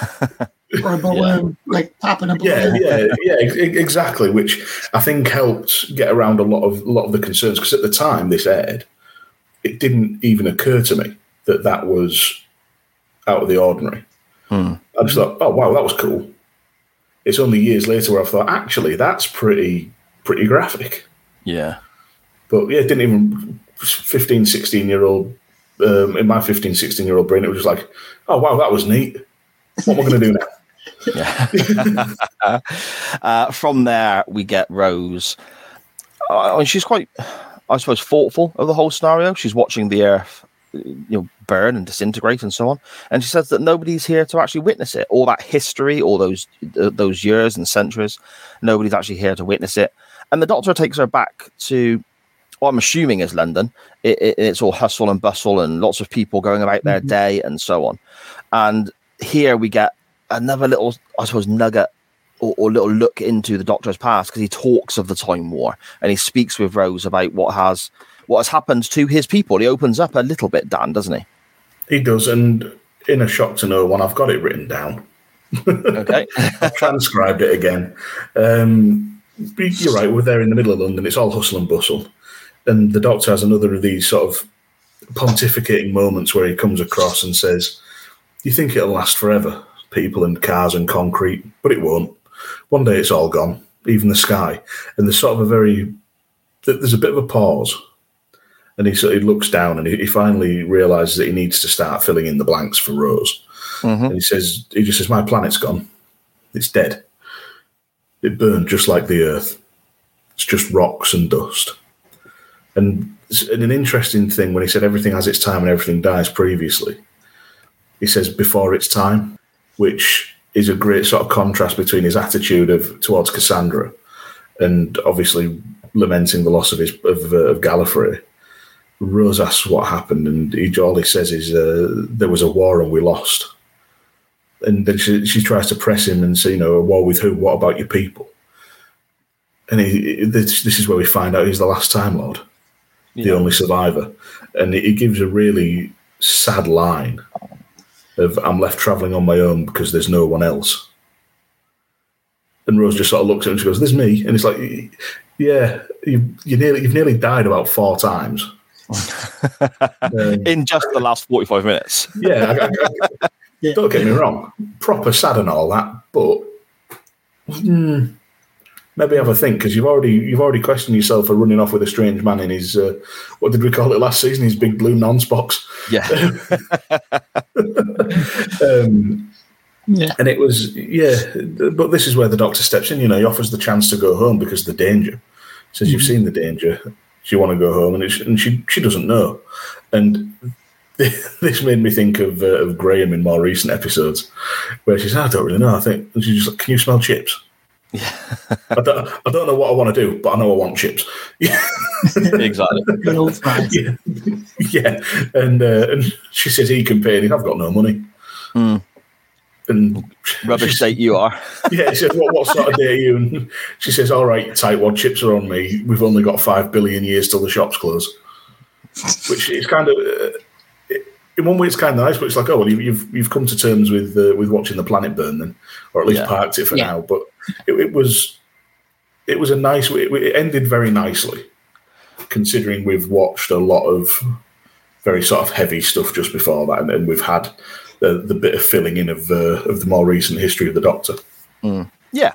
C: or a balloon, yeah. like popping a balloon.
B: Yeah, yeah, yeah, exactly. Which I think helped get around a lot of a lot of the concerns because at the time this aired, it didn't even occur to me that that was out of the ordinary.
A: Hmm.
B: I just thought, oh wow, that was cool. It's only years later where I thought, actually, that's pretty pretty graphic.
A: Yeah.
B: But yeah, it didn't even 15, 16 year old um, in my 15, 16 year old brain, it was just like, oh wow, that was neat what we're going to do now?
A: Yeah. uh, from there, we get Rose. Uh, she's quite, I suppose, thoughtful of the whole scenario. She's watching the Earth, you know, burn and disintegrate and so on. And she says that nobody's here to actually witness it. All that history, all those uh, those years and centuries, nobody's actually here to witness it. And the Doctor takes her back to what I'm assuming is London. It, it, it's all hustle and bustle and lots of people going about their mm-hmm. day and so on. And here we get another little, I suppose, nugget or, or little look into the Doctor's past because he talks of the Time War and he speaks with Rose about what has what has happened to his people. He opens up a little bit, Dan, doesn't he?
B: He does, and in a shock to no one, I've got it written down.
A: okay,
B: I've transcribed it again. Um, you're right. We're there in the middle of London. It's all hustle and bustle, and the Doctor has another of these sort of pontificating moments where he comes across and says you think it'll last forever, people and cars and concrete, but it won't. One day it's all gone, even the sky. And there's sort of a very, there's a bit of a pause. And he sort of looks down and he, finally realizes that he needs to start filling in the blanks for Rose. Mm-hmm. And he says, he just says, my planet's gone. It's dead. It burned just like the Earth. It's just rocks and dust. And, and an interesting thing when he said everything has its time and everything dies previously he says before its time, which is a great sort of contrast between his attitude of towards Cassandra and obviously lamenting the loss of his of, uh, of Gallifrey. Rose asks what happened, and he all he says is uh, there was a war and we lost. And then she, she tries to press him and say, you know, a war with who? What about your people? And he, this, this is where we find out he's the last Time Lord, yeah. the only survivor, and he gives a really sad line of I'm left traveling on my own because there's no one else. And Rose just sort of looks at him and she goes, "There's me," and it's like, "Yeah, you you nearly you've nearly died about four times."
A: um, in just the last 45 minutes.
B: Yeah, I, I, I, don't get me wrong, proper sad and all that, but mm, maybe have a think because you've already you've already questioned yourself for running off with a strange man in his uh, what did we call it last season? His big blue nonce box.
A: Yeah.
B: um, yeah. And it was yeah, but this is where the doctor steps in. You know, he offers the chance to go home because of the danger. Says mm-hmm. you've seen the danger. Do you want to go home? And, and she she doesn't know. And this made me think of, uh, of Graham in more recent episodes, where she says, "I don't really know." I think and she's just like, "Can you smell chips?"
A: Yeah.
B: I, don't, I don't know what I want to do, but I know I want chips.
A: Yeah. exactly.
C: Good old fries.
B: Yeah. yeah. And, uh, and she says he can pay, and I've got no money.
A: Mm.
B: And
A: Rubbish state you are.
B: yeah, he said, what, what sort of day are you? And she says, all right, tightwad chips are on me. We've only got five billion years till the shops close. Which is kind of, uh, in one way, it's kind of nice, but it's like, oh, well, you've, you've come to terms with uh, with watching the planet burn then, or at least
A: Yeah.
B: parked it for
C: Yeah.
B: now. But it, it was, it was a nice, it, it ended very nicely, considering we've watched a lot of very sort of heavy stuff just before that, and, and we've had the, the bit of filling in of uh, of the more recent history of the Doctor.
A: Yeah,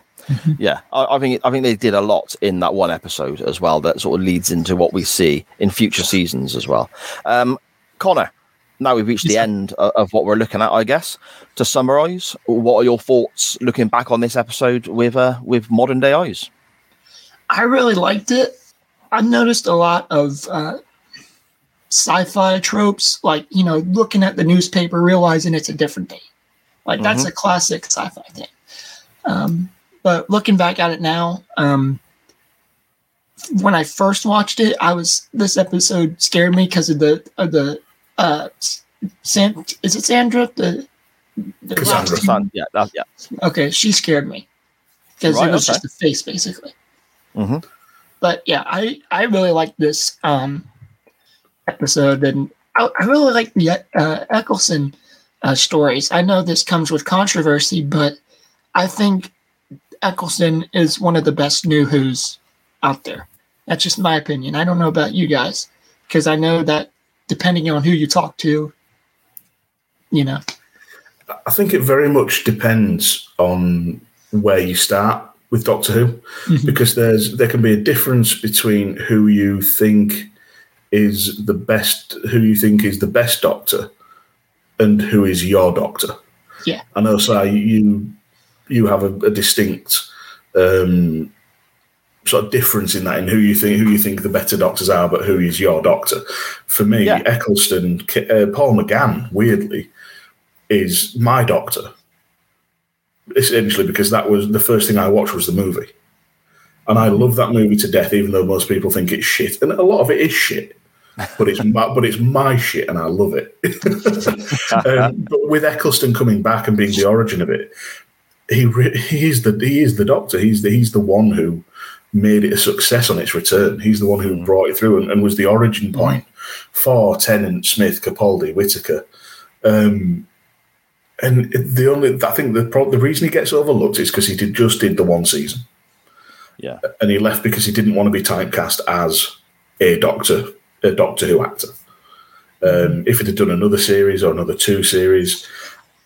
A: yeah. I, I think I think they did a lot in that one episode as well. That sort of leads into what we see in future seasons as well. Um, Konor, now we've reached the end of, what we're looking at. I guess to summarise, what are your thoughts looking back on this episode with uh, with modern day eyes?
C: I really liked it. I noticed a lot of uh, sci-fi tropes, like you know, looking at the newspaper, realizing it's a different day. Like that's a classic sci-fi thing. Um, but looking back at it now, um, when I first watched it, I was this episode scared me because of the of the uh, San, is it Sandra the, the
B: Cassandra.
C: last-
A: yeah, that, yeah.
C: Okay, she scared me because
A: Right,
C: it was
A: okay.
C: just a face, basically.
A: Mhm.
C: But yeah, I I really like this um episode, and I, I really like the uh, Eccleston uh, stories. I know this comes with controversy, but I think Eccleston is one of the best new Who's out there. That's just my opinion. I don't know about you guys because I know that depending on who you talk to, you know.
B: I think it very much depends on where you start with Doctor Who,
C: Mhm.
B: because there's there can be a difference between who you think is the best, who you think is the best Doctor, and who is your Doctor.
C: Yeah.
B: I know, Si, you you have a, a distinct um, sort of difference in that in who you think who you think the better doctors are, but who is your doctor. For me,
A: Yeah.
B: Eccleston, uh, Paul McGann, weirdly, is my doctor. Essentially, because that was the first thing I watched was the movie, and I love that movie to death. Even though most people think it's shit, and a lot of it is shit, but it's my, but it's my shit, and I love it. um, but with Eccleston coming back and being the origin of it, he re- he is the he is the doctor. He's the he's the one who made it a success on its return. He's the one who brought it through and, and was the origin point for Tennant, Smith, Capaldi, Whittaker. Um, and the only I think the pro- the reason he gets overlooked is because he did just did the one season
A: Yeah.
B: and he left because he didn't want to be typecast as a Doctor, a Doctor Who actor. Um, if he'd have done another series or another two series,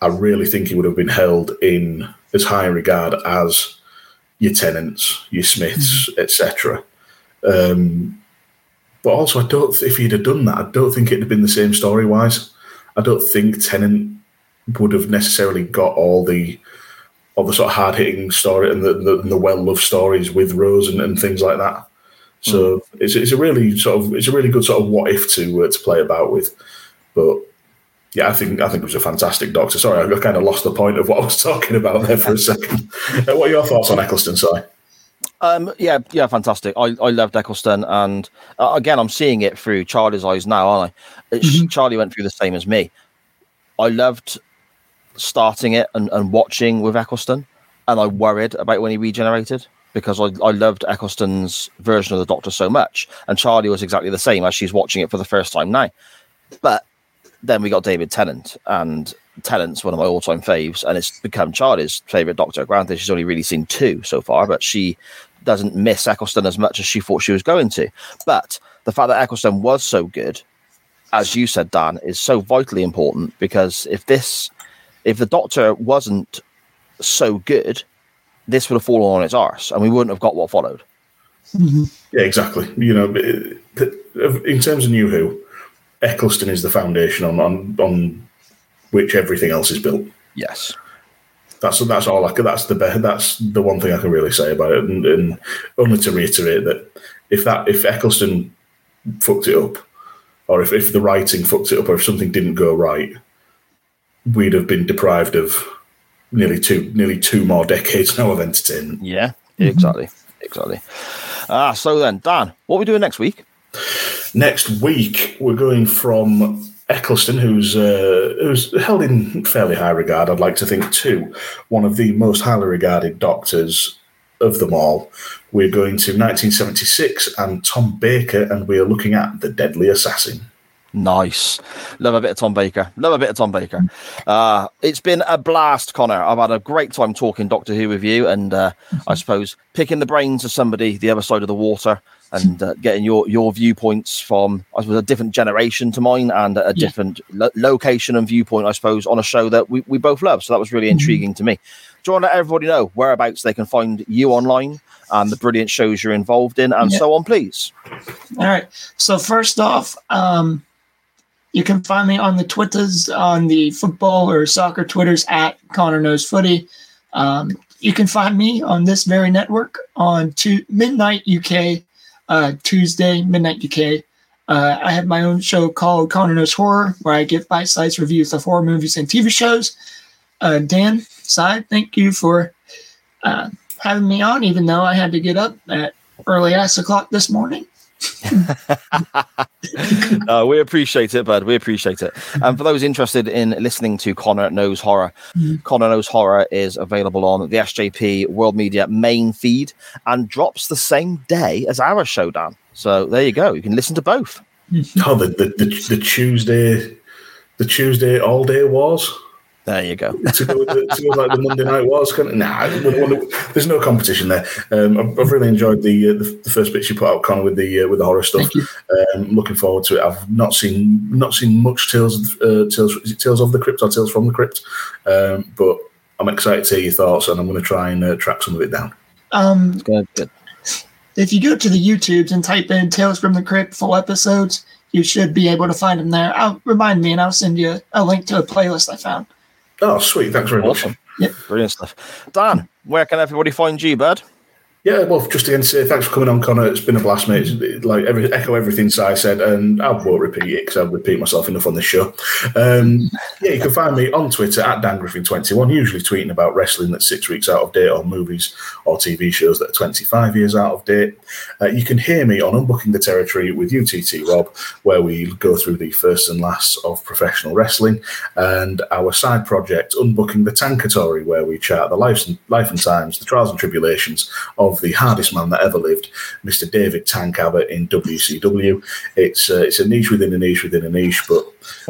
B: I really think he would have been held in as high regard as your Tennants, your Smiths, etc. Um, but also, I don't. If he'd have done that, I don't think it'd have been the same story wise. I don't think Tennant would have necessarily got all the all the sort of hard hitting story and the, the, the well loved stories with Rose and, and things like that. So it's, it's a really sort of it's a really good sort of what if to uh, to play about with. But yeah, I think I think it was a fantastic Doctor. Sorry, I kind of lost the point of what I was talking about there for a second. Uh, what are your thoughts on Eccleston? Sorry.
A: Um, yeah, yeah, fantastic. I, I loved Eccleston, and uh, again, I'm seeing it through Charlie's eyes now, aren't I? It's- Charlie went through the same as me. I loved starting it and, and watching with Eccleston, and I worried about when he regenerated because I, I loved Eccleston's version of the Doctor so much, and Charlie was exactly the same as she's watching it for the first time now. But then we got David Tennant, and Tennant's one of my all-time faves, and it's become Charlie's favorite Doctor. Granted, she's only really seen two so far, but she doesn't miss Eccleston as much as she thought she was going to. But the fact that Eccleston was so good, as you said, Dan, is so vitally important because if this, if the Doctor wasn't so good, this would have fallen on its arse, and we wouldn't have got what followed. Mm-hmm.
B: Yeah, exactly. You know, in terms of New Who, Eccleston is the foundation on on, on which everything else is built.
A: Yes.
B: That's that's all I can. That's the be- that's the one thing I can really say about it, and, and only to reiterate that if that if Eccleston fucked it up, or if, if the writing fucked it up, or if something didn't go right, we'd have been deprived of nearly two nearly two more decades now of entertainment.
A: Yeah. Exactly. Exactly. Ah, so then, Dan, what are we doing next week?
B: Next week, we're going from Eccleston, who's uh, who's held in fairly high regard, I'd like to think, too, one of the most highly regarded doctors of them all. We're going to 1976 and Tom Baker, and we are looking at The Deadly Assassin.
A: Nice. Love a bit of Tom Baker. Love a bit of Tom Baker. Uh, it's been a blast, Konor. I've had a great time talking Doctor Who with you, and uh, I suppose picking the brains of somebody the other side of the water and uh, getting your your viewpoints from I suppose a different generation to mine and a
C: Yeah.
A: different lo- location and viewpoint, I suppose, on a show that we, we both love. So that was really intriguing to me. Do you want to let everybody know whereabouts they can find you online and the brilliant shows you're involved in and
C: Yeah.
A: so on, please?
C: All right. So first off, um, you can find me on the Twitters, on the football or soccer Twitters at Konor Knows Footy. Um, you can find me on this very network on two, midnight UK, uh, Tuesday midnight UK. Uh, I have my own show called Konor Knows Horror, where I give bite-sized reviews of horror movies and TV shows. Uh, Dan, Si, thank you for uh, having me on, even though I had to get up at early ass o'clock this morning.
A: uh, we appreciate it, bud. We appreciate it. And for those interested in listening to Konor Knows Horror,
C: Mhm.
A: Konor Knows Horror is available on the SJP World Media main feed and drops the same day as our show, Dan. So there you go. You can listen to both.
B: Oh, the, the, the, the Tuesday, the Tuesday all day wars.
A: There you go.
B: to go, with the, to go with like the Monday night wars. Kind of, nah, I wouldn't want to- there's no competition there. Um, I've, I've really enjoyed the, uh, the the first bits you put out, Konor, with the uh, with the horror stuff.
C: Thank you.
B: Um, looking forward to it. I've not seen not seen much tales of, uh, tales is it tales of the crypt or tales from the crypt, um, but I'm excited to hear your thoughts, and I'm going to try and uh, track some of it down.
C: Um,
A: It's good.
C: if you go to the YouTubes and type in Tales from the Crypt full episodes, you should be able to find them there. I'll remind me and I'll send you a link to a playlist I found.
B: Oh, sweet! Thanks very much.
A: Awesome. Brilliant stuff. Dan, where can everybody find you, bud?
B: Yeah, well, just again say thanks for coming on, Konor. It's been a blast, mate. It's, like every, echo everything Si said, and I won't repeat it because I repeat myself enough on this show. Um, yeah, you can find me on Twitter at Dan Griffin21, usually tweeting about wrestling that's six weeks out of date, or movies or TV shows that are 25 years out of date. Uh, you can hear me on Unbooking the Territory with UTT Rob, where we go through the first and last of professional wrestling, and our side project, Unbooking the Tankatory, where we chart the life and, life and times, the trials and tribulations of the hardest man that ever lived, Mr. David Tank Abbott in WCW. It's uh, it's a niche within a niche within a niche, but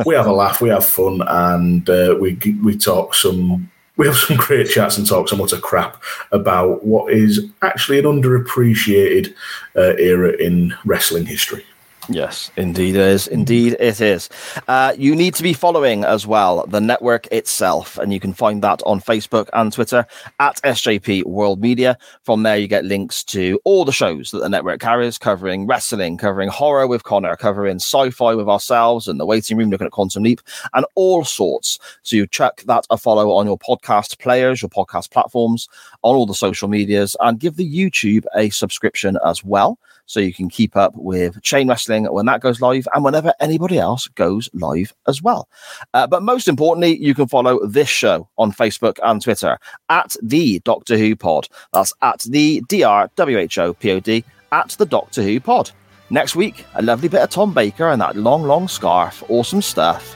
B: we have a laugh, we have fun, and uh, we we talk some. We have some great chats and talk some utter crap about what is actually an underappreciated uh, era in wrestling history.
A: Yes, indeed it is. Indeed it is. Uh, you need to be following as well the network itself, and you can find that on Facebook and Twitter at SJP World Media. From there, you get links to all the shows that the network carries, covering wrestling, covering horror with Konor, covering sci-fi with ourselves, and the waiting room looking at Quantum Leap, and all sorts. So you check that a follow on your podcast players, your podcast platforms, on all the social medias, and give the YouTube a subscription as well so you can keep up with Chain Wrestling when that goes live and whenever anybody else goes live as well. Uh, but most importantly, you can follow this show on Facebook and Twitter at the Doctor Who Pod. That's at the D R W H O P O D at the Doctor Who Pod. Next week, a lovely bit of Tom Baker and that long, long scarf. Awesome stuff.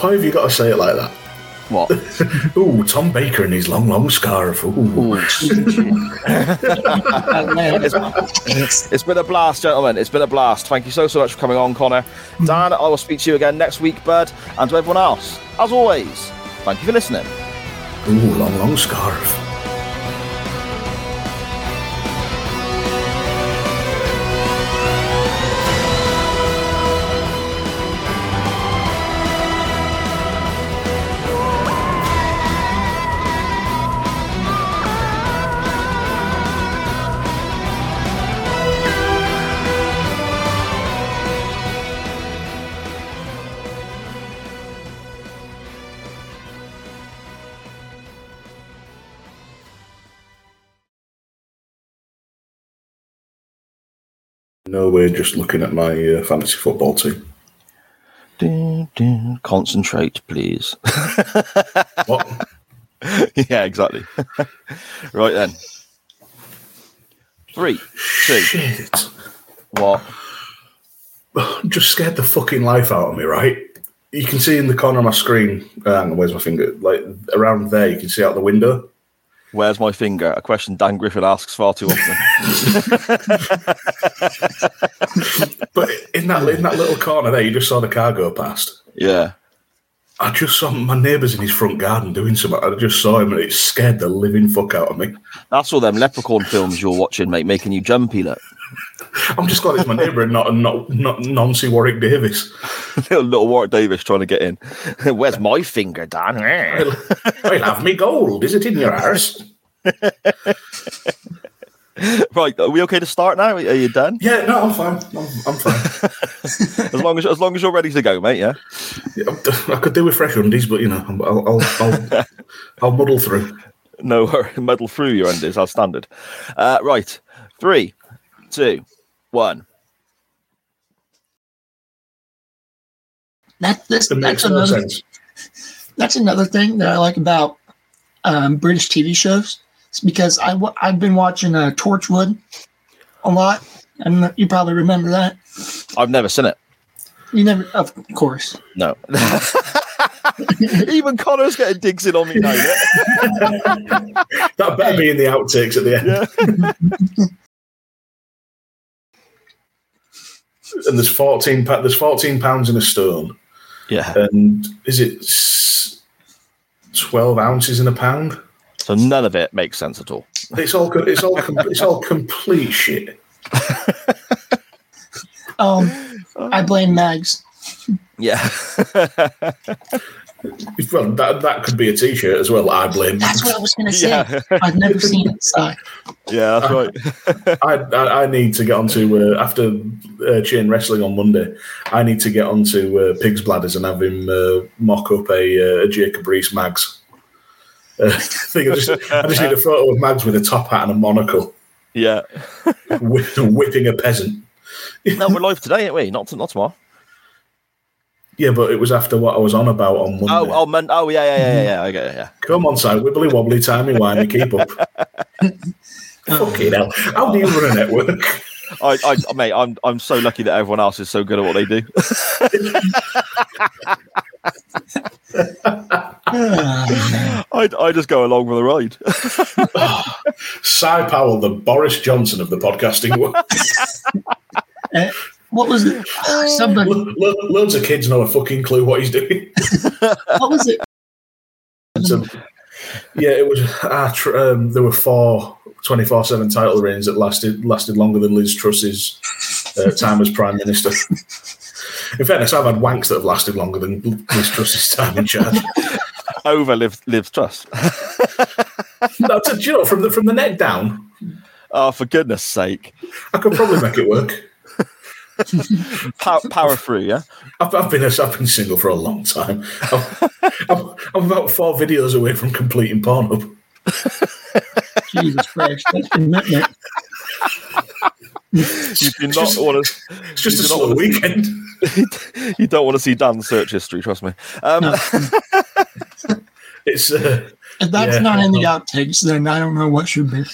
B: Why have you got to say it like that?
A: What?
B: Ooh, Tom Baker and his long, long scarf. Ooh.
A: Ooh. it's been a blast, gentlemen. It's been a blast. Thank you so, so much for coming on, Konor. Mm. Dan, I will speak to you again next week, bud. And to everyone else, as always, thank you for listening.
B: Ooh, long, long scarf. No, we're just looking at my uh, fantasy football team.
A: Dun, dun. Concentrate, please.
B: What?
A: yeah, exactly. right then. Three, two,
B: Shit.
A: what?
B: Just scared the fucking life out of me, right? you can see in the corner of my screen. On, where's my finger? Like around there, you can see out the window.
A: Where's my finger? A question Dan Griffin asks far too often.
B: But in that in that little corner there, you just saw the car go past.
A: yeah.
B: I just saw my neighbours in his front garden doing something. I just saw him, and it scared the living fuck out of me.
A: That's all them leprechaun films you're watching, mate, making you jumpy. Look,
B: I'm just glad it's my neighbour and not not not Nancy Warwick Davis.
A: little, little Warwick Davis trying to get in. Where's my finger, Dan?
B: I'll have me gold. Is it in your arse?
A: right, are we okay to start now? Are you done?
B: Yeah, no, I'm fine. I'm, I'm fine.
A: As long as as long as you're ready to go, mate. Yeah.
B: Yeah, I could do with fresh undies, but you know, I'll I'll, I'll, I'll muddle through.
A: No, worry, muddle through your undies. That's standard. Uh, right, three, two, one.
C: That this
B: It
C: that's another
B: sense.
C: that's another thing that I like about um, British TV shows. It's because I I've been watching uh, Torchwood a lot, and you probably remember that.
A: I've never seen it.
C: You never, of course.
A: No. Even Konor's getting digs in on me now.
B: That better be in the outtakes at the end. and there's fourteen there's fourteen pounds in a stone,
A: Yeah.
B: and is it twelve ounces in a pound?
A: So none of it makes sense at all.
B: It's all co- it's all com- it's all complete shit.
C: Um, I blame Mags.
A: Yeah.
B: Well, that that could be a t-shirt as well. I blame.
C: That's what I was going to say.
A: Yeah.
C: I've never seen it. So
A: yeah, that's right.
B: I, I I need to get onto uh, after uh, chain wrestling on Monday. I need to get onto uh, Pig's Bladders and have him uh, mock up a, uh, a Jacob Reese Mags. Uh, thing. I, just, I just need a photo of Mags with a top hat and a monocle,
A: Yeah.
B: whi- whipping a peasant.
A: No, we're live today, ain't we? Not, not tomorrow.
B: Yeah, but it was after what I was on about on Monday.
A: Oh, oh, man. Oh, yeah, yeah, yeah, yeah. I it, yeah.
B: Come on, Si, wibbly wobbly, timey wimey, keep up. Fucking hell. How do you run a network?
A: I, I, mate, I'm, I'm so lucky that everyone else is so good at what they do. I, I just go along with the ride.
B: Si Powell, the Boris Johnson of the podcasting world.
C: uh, what was it? Somebody.
B: Lo- lo- loads of kids know a fucking clue what he's doing.
C: What was it?
B: So, yeah, it was. Ah, tr- um, there were four 24 7 title reigns that lasted lasted longer than Liz Truss's uh, time as Prime Minister. In fairness, I've had wanks that have lasted longer than Liz Truss's time in charge.
A: Over Liz, Liv's trust.
B: No, do you know, from the, from the neck down,
A: Oh, for goodness sake.
B: I could probably make it work.
A: Power, power through, yeah?
B: I've, I've, been, I've been single for a long time. I'm, I'm, I'm about four videos away from completing Pornhub.
C: Jesus Christ, that's commitment.
A: You do not
B: just-
A: want to.
B: It's just a
A: You
B: slow
A: wanna see-
B: weekend.
A: you don't want to see Dan's search history, trust me. Um,
C: No.
B: It's uh,
C: If that's
B: Yeah.
C: not in the outtakes, then I don't know what should be.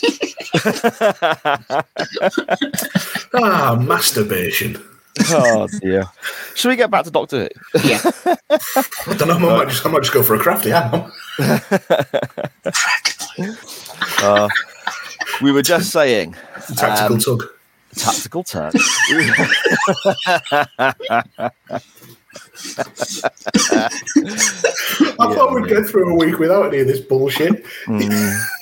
B: ah masturbation.
A: oh dear. Should we get back to Doctor Who?
C: Yeah.
B: I don't know. I might just, I might just go for a crafty. Hang.
A: Uh, we were just saying
B: Tactical
A: Um,
B: tug.
A: tactical turn.
B: I thought we'd get through a week without any of this bullshit.
A: Mm.